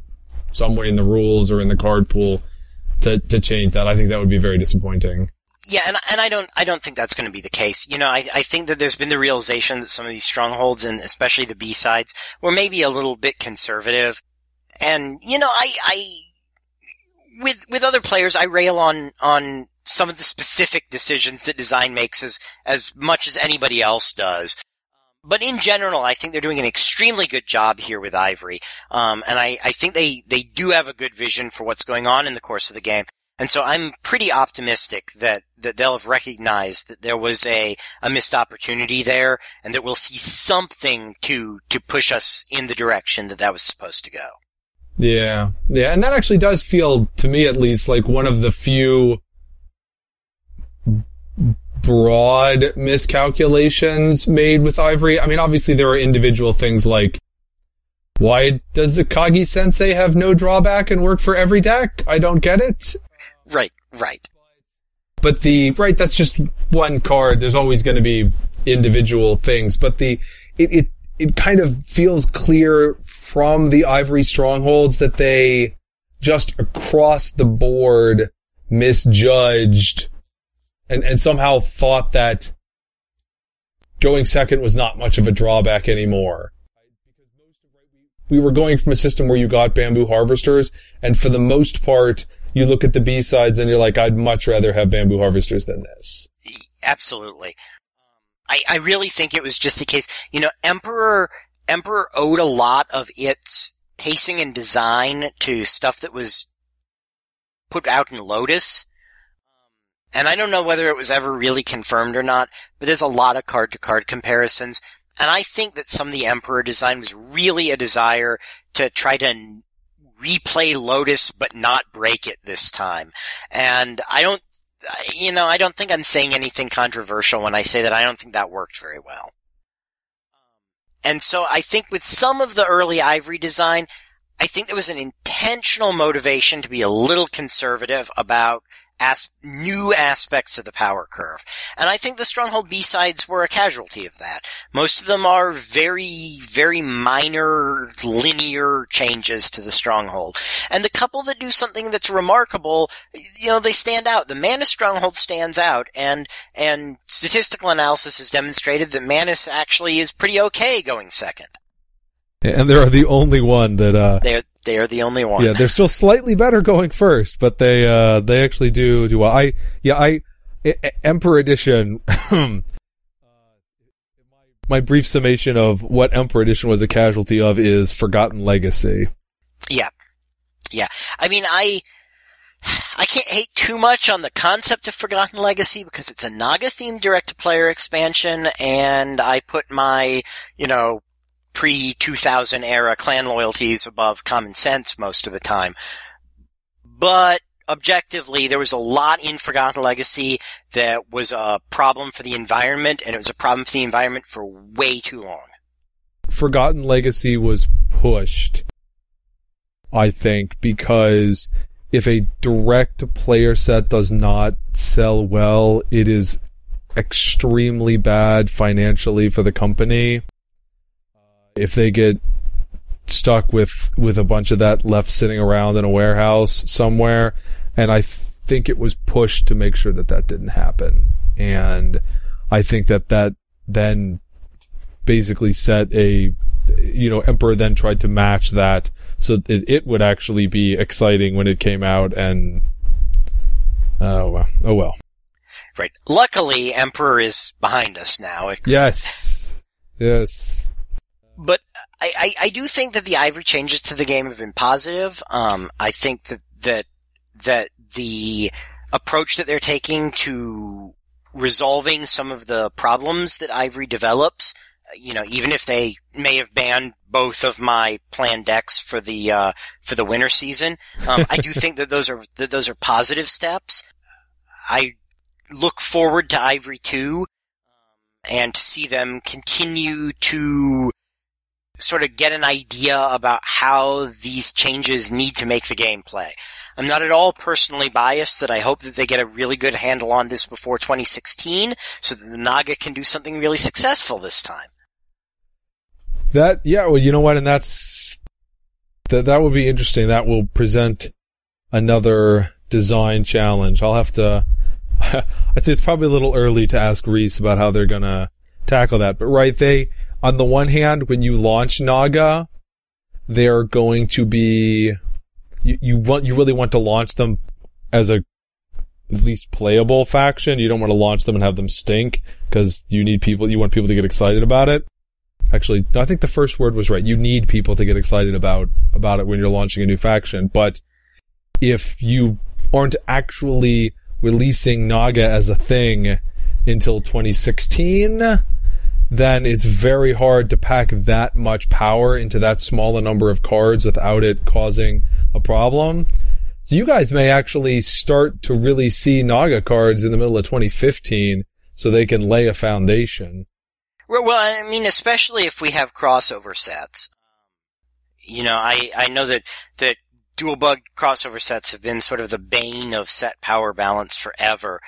somewhere in the rules or in the card pool to, to change that. I think that would be very disappointing. Yeah, and and I don't I don't think that's going to be the case. You know, I I think that there's been the realization that some of these strongholds and especially the B sides were maybe a little bit conservative, and you know I I with with other players, I rail on on some of the specific decisions that design makes as as much as anybody else does. But in general, I think they're doing an extremely good job here with Ivory, um, and I, I think they they do have a good vision for what's going on in the course of the game. And so I'm pretty optimistic that, that they'll have recognized that there was a, a missed opportunity there and that we'll see something to, to push us in the direction that that was supposed to go. Yeah. Yeah. And that actually does feel, to me at least, like one of the few broad miscalculations made with Ivory. I mean, obviously there are individual things like why does Akagi Sensei have no drawback and work for every deck? I don't get it. Right, right. But the, right, that's just one card. There's always going to be individual things, but the, it, it, it kind of feels clear from the Ivory strongholds that they just across the board misjudged and, and somehow thought that going second was not much of a drawback anymore. We were going from a system where you got bamboo harvesters, and for the most part, you look at the B sides and you're like, I'd much rather have bamboo harvesters than this. Absolutely. I, I really think it was just the case, you know, Emperor, Emperor owed a lot of its pacing and design to stuff that was put out in Lotus. And I don't know whether it was ever really confirmed or not, but there's a lot of card to card comparisons. And I think that some of the Emperor design was really a desire to try to replay Lotus but not break it this time. And I don't, you know, I don't think I'm saying anything controversial when I say that I don't think that worked very well. And so I think with some of the early Ivory design, I think there was an intentional motivation to be a little conservative about as- new aspects of the power curve. And I think the Stronghold B-sides were a casualty of that. Most of them are very, very minor, linear changes to the Stronghold. And the couple that do something that's remarkable, you know, they stand out. The Mantis Stronghold stands out, and, and statistical analysis has demonstrated that Mantis actually is pretty okay going second. And they're the only one that, uh, They're, they are the only one. yeah, they're still slightly better going first, but they, uh, they actually do do well. I, yeah, I, Emperor Edition, [CLEARS THROAT] my brief summation of what Emperor Edition was a casualty of is Forgotten Legacy. Yeah. Yeah. I mean, I, I can't hate too much on the concept of Forgotten Legacy because it's a Naga themed direct to player expansion and I put my, you know, pre 2000 era clan loyalties above common sense most of the time. But objectively, there was a lot in Forgotten Legacy that was a problem for the environment and it was a problem for the environment for way too long. Forgotten Legacy was pushed, I think, because if a direct player set does not sell well, it is extremely bad financially for the company. If they get stuck with with a bunch of that left sitting around in a warehouse somewhere, and I think it was pushed to make sure that that didn't happen, and I think that that then basically set a you know emperor then tried to match that so it, it would actually be exciting when it came out and oh well oh well Right. Luckily, Emperor is behind us now. yes yes but I, I, I do think that the Ivory changes to the game have been positive. Um, I think that, that, that the approach that they're taking to resolving some of the problems that Ivory develops, you know, even if they may have banned both of my planned decks for the, uh, for the winter season, um, I do [LAUGHS] think that those are, that those are positive steps. I look forward to Ivory 2, and to see them continue to sort of get an idea about how these changes need to make the game play. I'm not at all personally biased that I hope that they get a really good handle on this before 2016 so that the Naga can do something really successful this time. that yeah well you know what and that's that that would be interesting that will present another design challenge i'll have to [LAUGHS] i'd say it's probably a little early to ask reese about how they're gonna tackle that but right they on the one hand when you launch naga they're going to be you, you want you really want to launch them as a least playable faction. You don't want to launch them and have them stink because you need people. You want people to get excited about it. Actually, I think the first word was right. You need people to get excited about about it when you're launching a new faction. But if you aren't actually releasing Naga as a thing until 2016, then it's very hard to pack that much power into that small a number of cards without it causing a problem. So you guys may actually start to really see Naga cards in the middle of 2015 so they can lay a foundation. Well, I mean, especially if we have crossover sets. You know, I, I know that, that dual bug crossover sets have been sort of the bane of set power balance forever.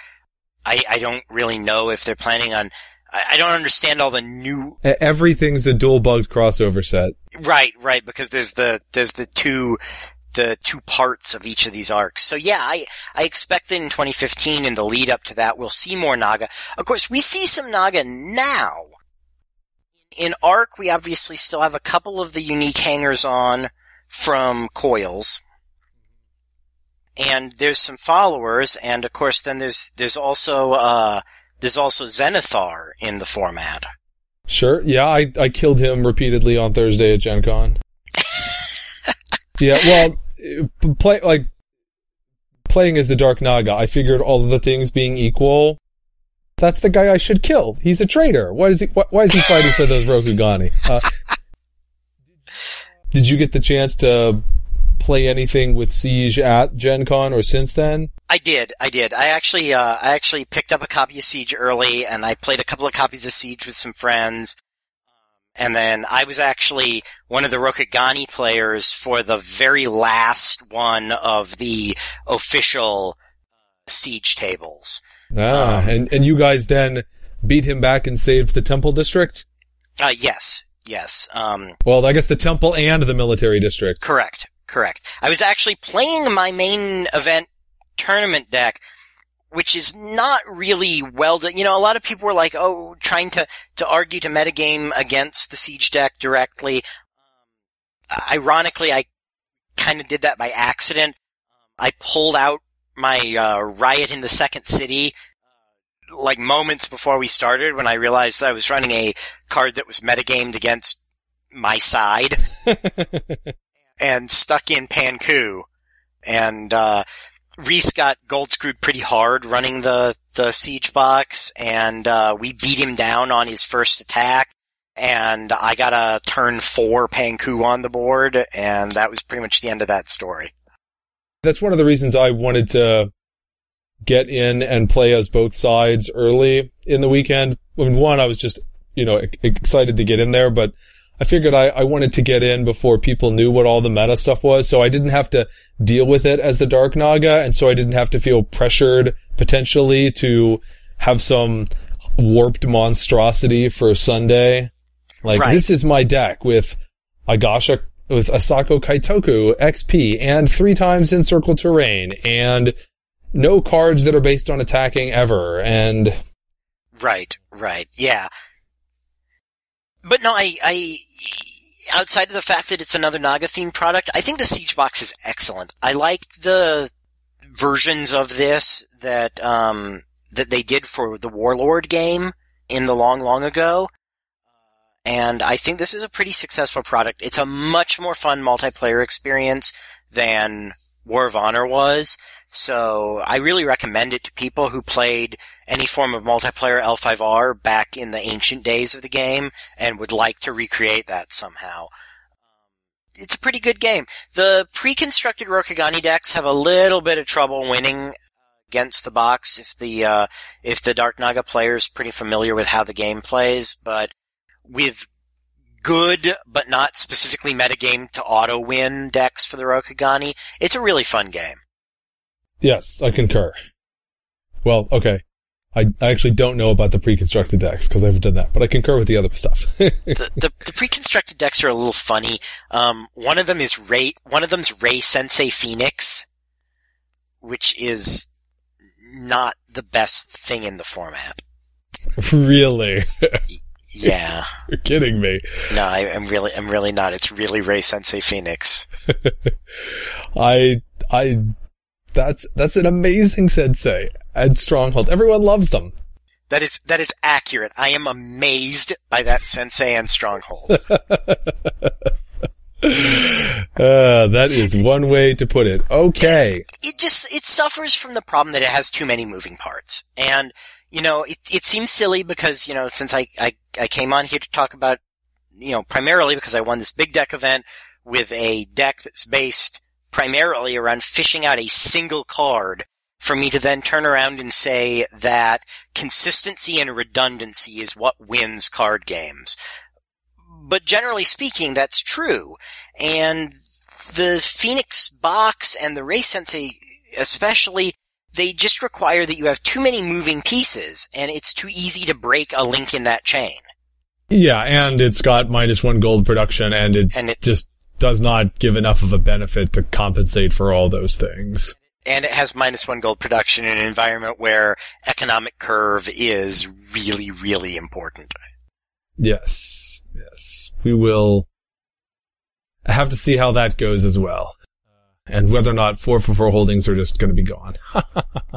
I, I don't really know if they're planning on, I, I don't understand all the new, Everything's a dual bugged crossover set. right, right, because there's the, there's the two, the two parts of each of these arcs. So yeah, I, I expect that in 2015 in the lead up to that, we'll see more Naga. Of course, we see some Naga now. In Arc, we obviously still have a couple of the unique hangers on from Coils. And there's some followers, and of course then there's, there's also, uh, there's also Zenithar in the format. Sure. Yeah, I, I killed him repeatedly on Thursday at Gen Con. [LAUGHS] yeah, well, play, like, playing as the Dark Naga, I figured all of the things being equal, that's the guy I should kill. He's a traitor. Why is he, why, why is he fighting for those Rokugani? Uh, [LAUGHS] did you get the chance to play anything with Siege at Gen Con or since then? I did, I did. I actually, uh, I actually picked up a copy of Siege early, and I played a couple of copies of Siege with some friends. And then I was actually one of the Rokugani players for the very last one of the official Siege tables. Ah, Um, and, and you guys then beat him back and saved the Temple District? Uh, yes, yes, um, Well, I guess the Temple and the Military District. correct, correct. I was actually playing my main event tournament deck, which is not really well done. You know, a lot of people were like, oh, trying to, to argue to metagame against the siege deck directly. Ironically, I kind of did that by accident. I pulled out my, uh, riot in the second city, like moments before we started when I realized that I was running a card that was metagamed against my side [LAUGHS] and stuck in Panku. And, uh, Reese got gold screwed pretty hard running the, the siege box and, uh, we beat him down on his first attack. And I got a turn four Panku on the board and that was pretty much the end of that story. That's one of the reasons I wanted to get in and play as both sides early in the weekend. I mean, one, I was just, you know, excited to get in there, but I figured I, I wanted to get in before people knew what all the meta stuff was, so I didn't have to deal with it as the Dark Naga, and so I didn't have to feel pressured potentially to have some warped monstrosity for Sunday. Like, Right. this is my deck with Agasha, with Asako Kaitoku XP and three times encircle terrain and no cards that are based on attacking ever. And Right, right, yeah. But no, I, I, outside of the fact that it's another Naga themed product, I think the Siege Box is excellent. I like the versions of this that, um, that they did for the Warlord game in the long, long ago. And I think this is a pretty successful product. It's a much more fun multiplayer experience than War of Honor was. So I really recommend it to people who played any form of multiplayer L5R back in the ancient days of the game and would like to recreate that somehow. It's a pretty good game. The pre-constructed Rokugani decks have a little bit of trouble winning against the box if the uh, if the Dark Naga player is pretty familiar with how the game plays, but with good but not specifically metagame to auto win decks for the Rokugani, it's a really fun game. Yes, I concur. Well, okay. I, I actually don't know about the pre-constructed decks because I haven't done that, but I concur with the other stuff. [LAUGHS] the, the the pre-constructed decks are a little funny. Um, one of them is Ray. One of them's Ray Sensei Phoenix, which is not the best thing in the format. really? [LAUGHS] Yeah, You're kidding me. No, I, am really, I'm really not. It's really Ray Sensei Phoenix. [LAUGHS] I, I, that's, that's an amazing sensei. And Stronghold. Everyone loves them. That is, that is accurate. I am amazed by that sensei and Stronghold. Uh, [LAUGHS] that is one way to put it. Okay. it just it suffers from the problem that it has too many moving parts and you know it, it seems silly because you know since I, I i came on here to talk about you know primarily because i won this big deck event with a deck that's based primarily around fishing out a single card for me to then turn around and say that consistency and redundancy is what wins card games but generally speaking that's true and the Phoenix box and the Ray Sensei especially, they just require that you have too many moving pieces and it's too easy to break a link in that chain. Yeah, and it's got minus one gold production and it, And it- just does not give enough of a benefit to compensate for all those things. And it has minus one gold production in an environment where economic curve is really, really important. Yes, yes. We will have to see how that goes as well. And whether or not 4 for 4 holdings are just going to be gone. [LAUGHS]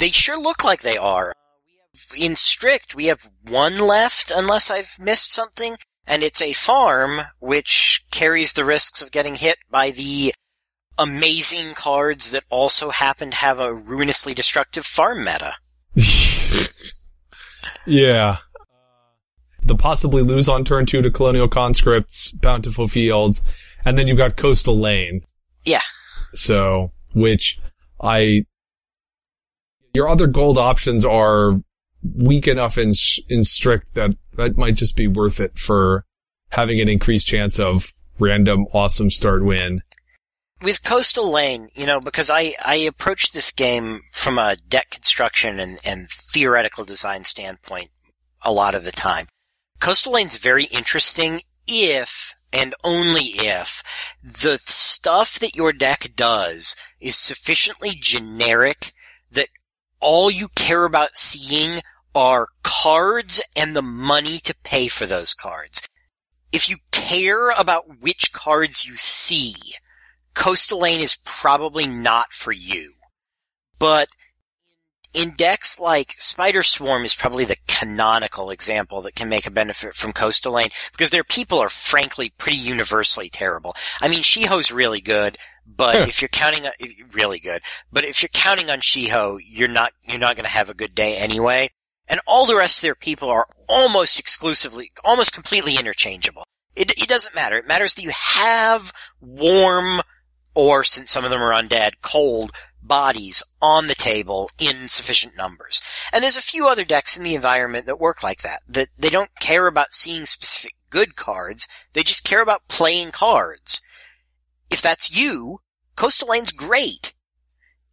They sure look like they are. In strict, we have one left unless I've missed something, and it's a farm which carries the risks of getting hit by the amazing cards that also happen to have a ruinously destructive farm meta. [LAUGHS] yeah. Uh, the possibly lose on turn two to Colonial Conscripts, Bountiful Fields, and then you've got Coastal Lane. Yeah. So, which I, your other gold options are weak enough in, in strict that that might just be worth it for having an increased chance of random awesome start win. With Coastal Lane, you know, because I, I approach this game from a deck construction and, and theoretical design standpoint a lot of the time. Coastal Lane's very interesting if and only if the stuff that your deck does is sufficiently generic that all you care about seeing are cards and the money to pay for those cards. If you care about which cards you see, Coastal Lane is probably not for you. But in decks like Spider Swarm is probably the canonical example that can make a benefit from Coastal Lane because their people are frankly pretty universally terrible. I mean, Shiho's really good, but if you're counting on, really good, but if you're counting on Shiho, you're not, you're not gonna have a good day anyway. And all the rest of their people are almost exclusively, almost completely interchangeable. It, it doesn't matter. It matters that you have warm, or since some of them are undead, cold bodies on the table in sufficient numbers. And there's a few other decks in the environment that work like that. That they don't care about seeing specific good cards, they just care about playing cards. If that's you, Coastal Lane's great.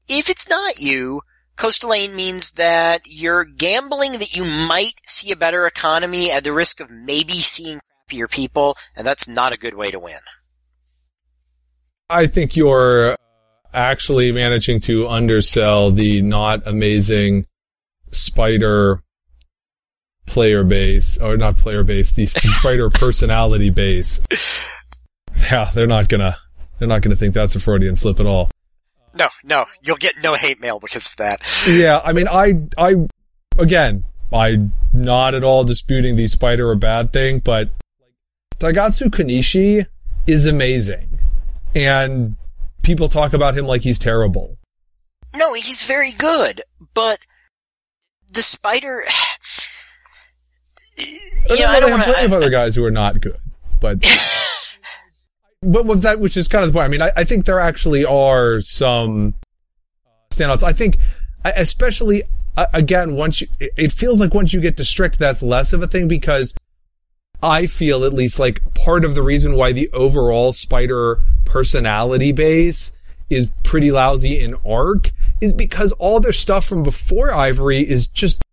If it's not you, Coastal Lane means that you're gambling that you might see a better economy at the risk of maybe seeing crappier people, and that's not a good way to win. I think you're uh, actually managing to undersell the not amazing spider player base, or not player base, the, the spider [LAUGHS] personality base. Yeah, they're not gonna, they're not gonna think that's a Freudian slip at all. No, no, you'll get no hate mail because of that. Yeah, I mean, I, I, again, I'm not at all disputing the spider a bad thing, but Daigotsu Kanishi is amazing. And people talk about him like he's terrible. No, he's very good, but the spider. [SIGHS] But You know, I don't want plenty of to. other guys who are not good, but [LAUGHS] but with that, which is kind of the point. I mean, I, I think there actually are some standouts. I think, especially uh, again, once you, it- it feels like once you get to strict, that's less of a thing because I feel at least like part of the reason why the overall spider personality base is pretty lousy in arc is because all their stuff from before Ivory is just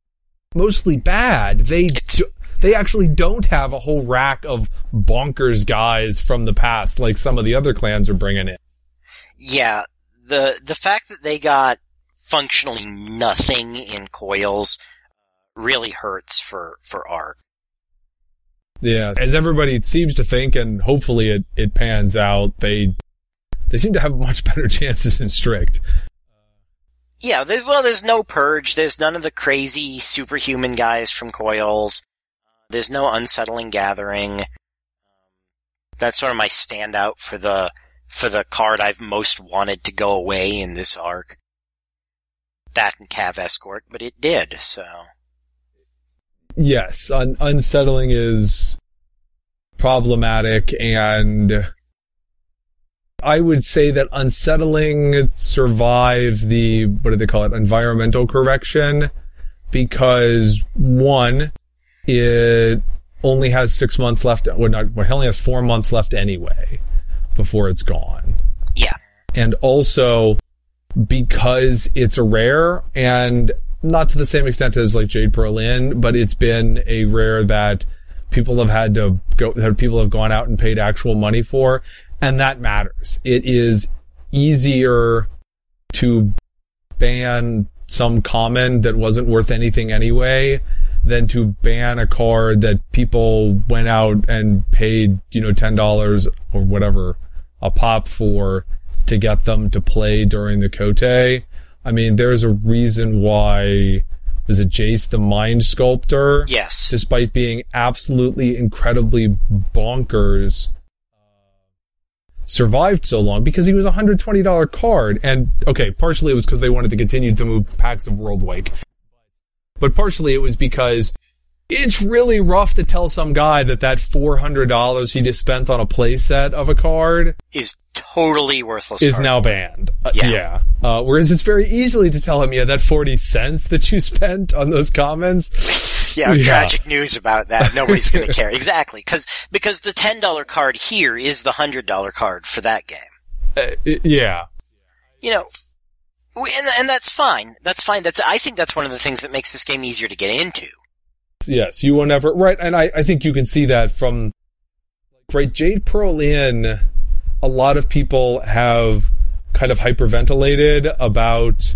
mostly bad. They do, they actually don't have a whole rack of bonkers guys from the past like some of the other clans are bringing in. Yeah, the the fact that they got functionally nothing in coils uh, really hurts for for Arc. Yeah, as everybody seems to think, and hopefully it, it pans out, they they seem to have [LAUGHS] much better chances in strict. Yeah, there's, well, there's no purge. There's none of the crazy superhuman guys from Coils. There's no unsettling gathering. That's sort of my standout for the for the card I've most wanted to go away in this arc. That and Cav Escort, but it did. So yes, un- unsettling is problematic and I would say that unsettling survives the, what do they call it, environmental correction because one, it only has six months left, well, not, well, it only has four months left anyway before it's gone. yeah, And also because it's a rare and not to the same extent as like Jade Pearl Inn, but it's been a rare that people have had to go, that people have gone out and paid actual money for. And that matters. It is easier to ban some common that wasn't worth anything anyway than to ban a card that people went out and paid, you know, $10 or whatever a pop for to get them to play during the Kotei. I mean, there's a reason why was it Jace the Mind Sculptor? yes, Despite being absolutely incredibly bonkers, survived so long because he was a hundred twenty dollar card. And okay, partially it was because they wanted to continue to move packs of Worldwake, but partially it was because it's really rough to tell some guy that that four hundred dollars he just spent on a playset of a card is totally worthless. is card. now banned. Uh, Yeah. yeah. Uh, whereas it's very easily to tell him, yeah, that 40 cents that you [LAUGHS] spent on those comments. Yeah, Yeah. tragic news about that. Nobody's going [LAUGHS] to care. Exactly. Cause, because the $10 card here is the $100 card for that game. Uh, yeah. You know, and, and that's fine. That's fine. That's, I think that's one of the things that makes this game easier to get into. Yes, you will never, right. And I, I think you can see that from, right, Jade Pearl Inn, a lot of people have kind of hyperventilated about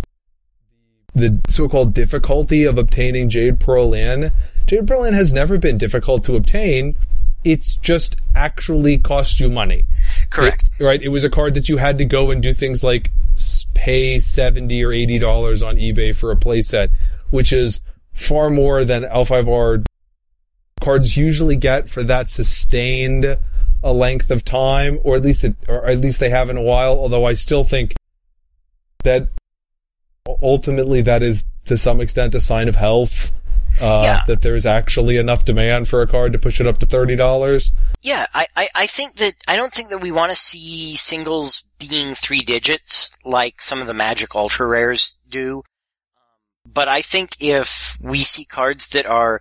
the so-called difficulty of obtaining Jade Pearl Inn. Jade Pearl Inn has never been difficult to obtain. It's just actually cost you money. Correct. It- right? It was a card that you had to go and do things like pay 70 or 80 dollars on eBay for a playset, which is far more than L5R cards usually get for that sustained a length of time, or at least it, or at least they have in a while. Although I still think that ultimately that is to some extent a sign of health. Uh, Yeah. that there's actually enough demand for a card to push it up to thirty dollars. Yeah, I, I, I think that, I don't think that we want to see singles being three digits like some of the Magic Ultra Rares do. But I think if we see cards that are,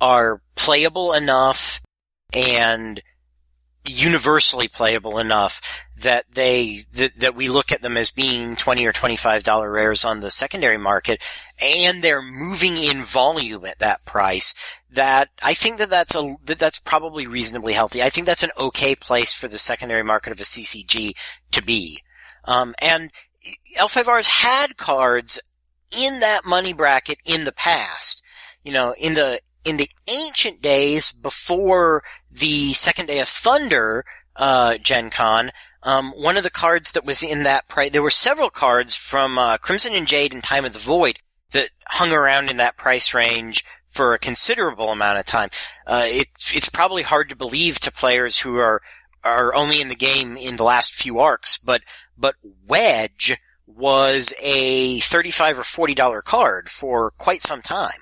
are playable enough and universally playable enough that they, that, that we look at them as being 20 or $25 rares on the secondary market and they're moving in volume at that price, that I think that that's a that that's probably reasonably healthy. I think that's an okay place for the secondary market of a CCG to be. Um, and L5Rs had cards in that money bracket in the past. You know, in the in the ancient days before the second day of Thunder uh, Gen Con, um, one of the cards that was in that price, there were several cards from uh, Crimson and Jade and Time of the Void that hung around in that price range for a considerable amount of time. Uh, it's it's probably hard to believe to players who are are only in the game in the last few arcs, but but Wedge was a thirty-five or forty dollar card for quite some time.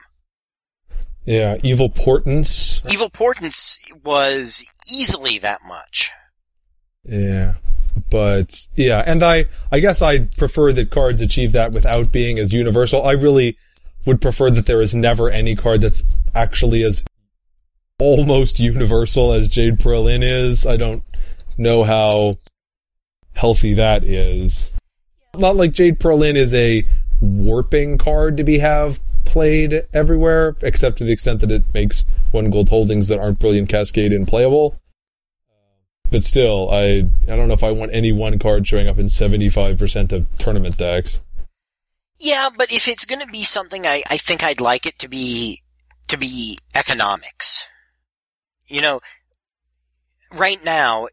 Yeah, evil portents. Evil Portents was easily that much. Yeah. But yeah, and I I guess I prefer that cards achieve that without being as universal. I really would prefer that there is never any card that's actually as almost universal as Jade Pearl Inn is. I don't know how healthy that is. Not like Jade Pearl Inn is a warping card to be have played everywhere, except to the extent that it makes one gold holdings that aren't brilliant cascade and playable. But still, I I don't know if I want any one card showing up in seventy five percent of tournament decks. Yeah, but if it's going to be something, I, I think I'd like it to be to be economics. You know, right now,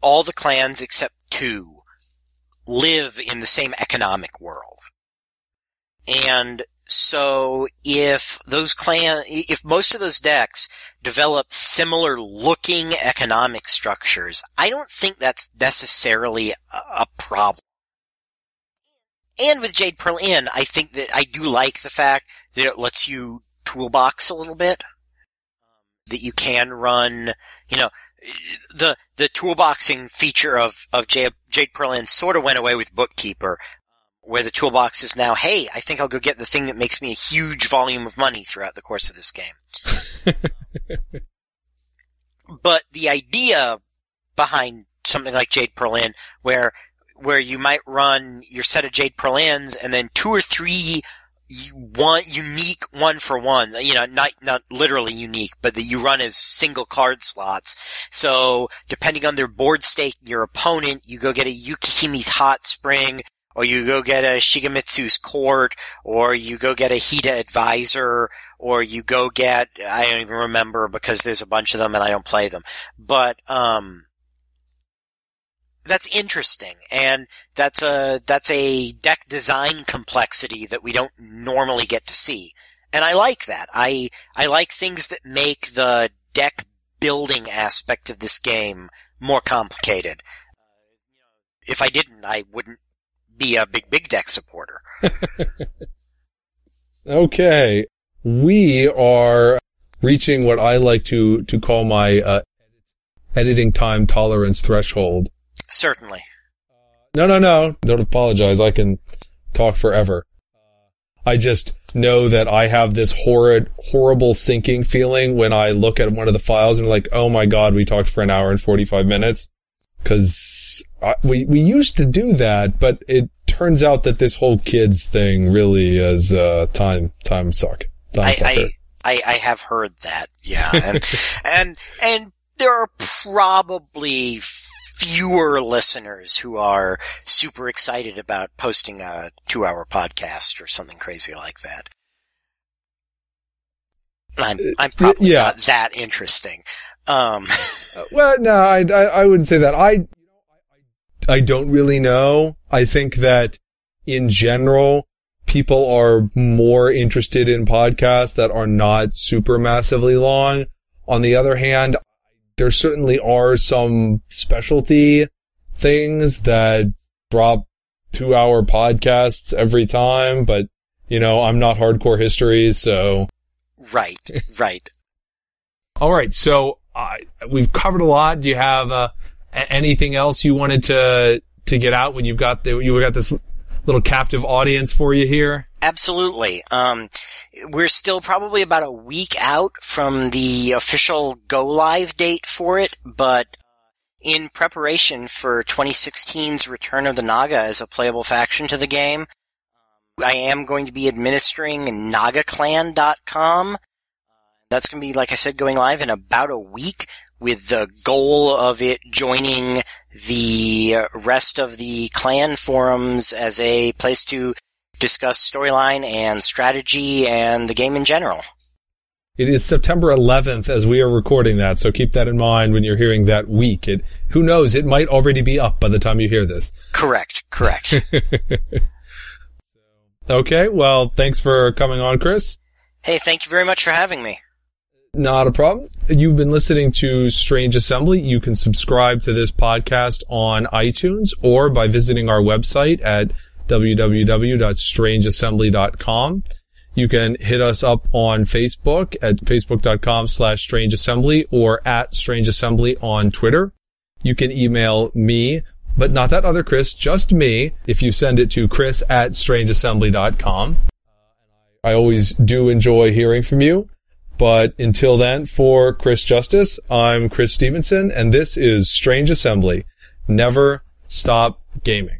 all the clans except two live in the same economic world. And so if those clan, if most of those decks develop similar looking economic structures, I don't think that's necessarily a, problem. And with Jade Pearl Inn, I think that I do like the fact that it lets you toolbox a little bit. That you can run, you know, the the toolboxing feature of of Jade, Jade Pearl Inn sort of went away with Bookkeeper, where the toolbox is now, hey, I think I'll go get the thing that makes me a huge volume of money throughout the course of this game. [LAUGHS] but the idea behind something like Jade Pearl Inn, where where you might run your set of Jade Pearl Inns and then two or three one unique one for one, you know, not, not literally unique, but that you run as single card slots. So depending on their board state, your opponent, you go get a Yukihimi's Hot Spring, or you go get a Shigemitsu's Court, or you go get a Hida Advisor, or you go get, I don't even remember because there's a bunch of them and I don't play them. But, um, that's interesting, and that's a that's a deck design complexity that we don't normally get to see, and I like that. I I like things that make the deck building aspect of this game more complicated. If I didn't, I wouldn't be a big big deck supporter. [LAUGHS] okay, we are reaching what I like to to call my uh, editing time tolerance threshold. Certainly. No, no, no. Don't apologize. I can talk forever. I just know that I have this horrid, horrible sinking feeling when I look at one of the files and like, oh my god, we talked for an hour and 45 minutes. Cause we, we used to do that, but it turns out that this whole kids thing really is, uh, time, time suck. Time I, I, I, I, have heard that. Yeah. And, [LAUGHS] and, and there are probably fewer listeners who are super excited about posting a two hour podcast or something crazy like that. I'm, I'm probably yeah. not that interesting. Um, [LAUGHS] uh, well, no, I, I, I wouldn't say that. I, I don't really know. I think that in general, people are more interested in podcasts that are not super massively long. On the other hand, there certainly are some specialty things that drop two hour podcasts every time, but you know, I'm not hardcore history, so. Right, [LAUGHS] right. All right. So, uh, we've covered a lot. Do you have, uh, anything else you wanted to, to get out when you've got the, you got this little captive audience for you here? Absolutely. Um, we're still probably about a week out from the official go live date for it, but in preparation for 2016's Return of the Naga as a playable faction to the game, I am going to be administering NagaClan.com. That's going to be, like I said, going live in about a week with the goal of it joining the rest of the clan forums as a place to discuss storyline and strategy and the game in general. It is September 11th as we are recording that, so keep that in mind when you're hearing that week. It, who knows, it might already be up by the time you hear this. Correct, correct. [LAUGHS] okay, well, thanks for coming on, Chris. Hey, thank you very much for having me. Not a problem. You've been listening to Strange Assembly. You can subscribe to this podcast on iTunes or by visiting our website at www.strangeassembly.com. You can hit us up on Facebook at facebook.com slash strangeassembly or at strangeassembly on Twitter. You can email me, but not that other Chris, just me, if you send it to chris at strangeassembly.com. I always do enjoy hearing from you. But until then, for Chris Justice, I'm Chris Stevenson, and this is Strange Assembly. Never stop gaming.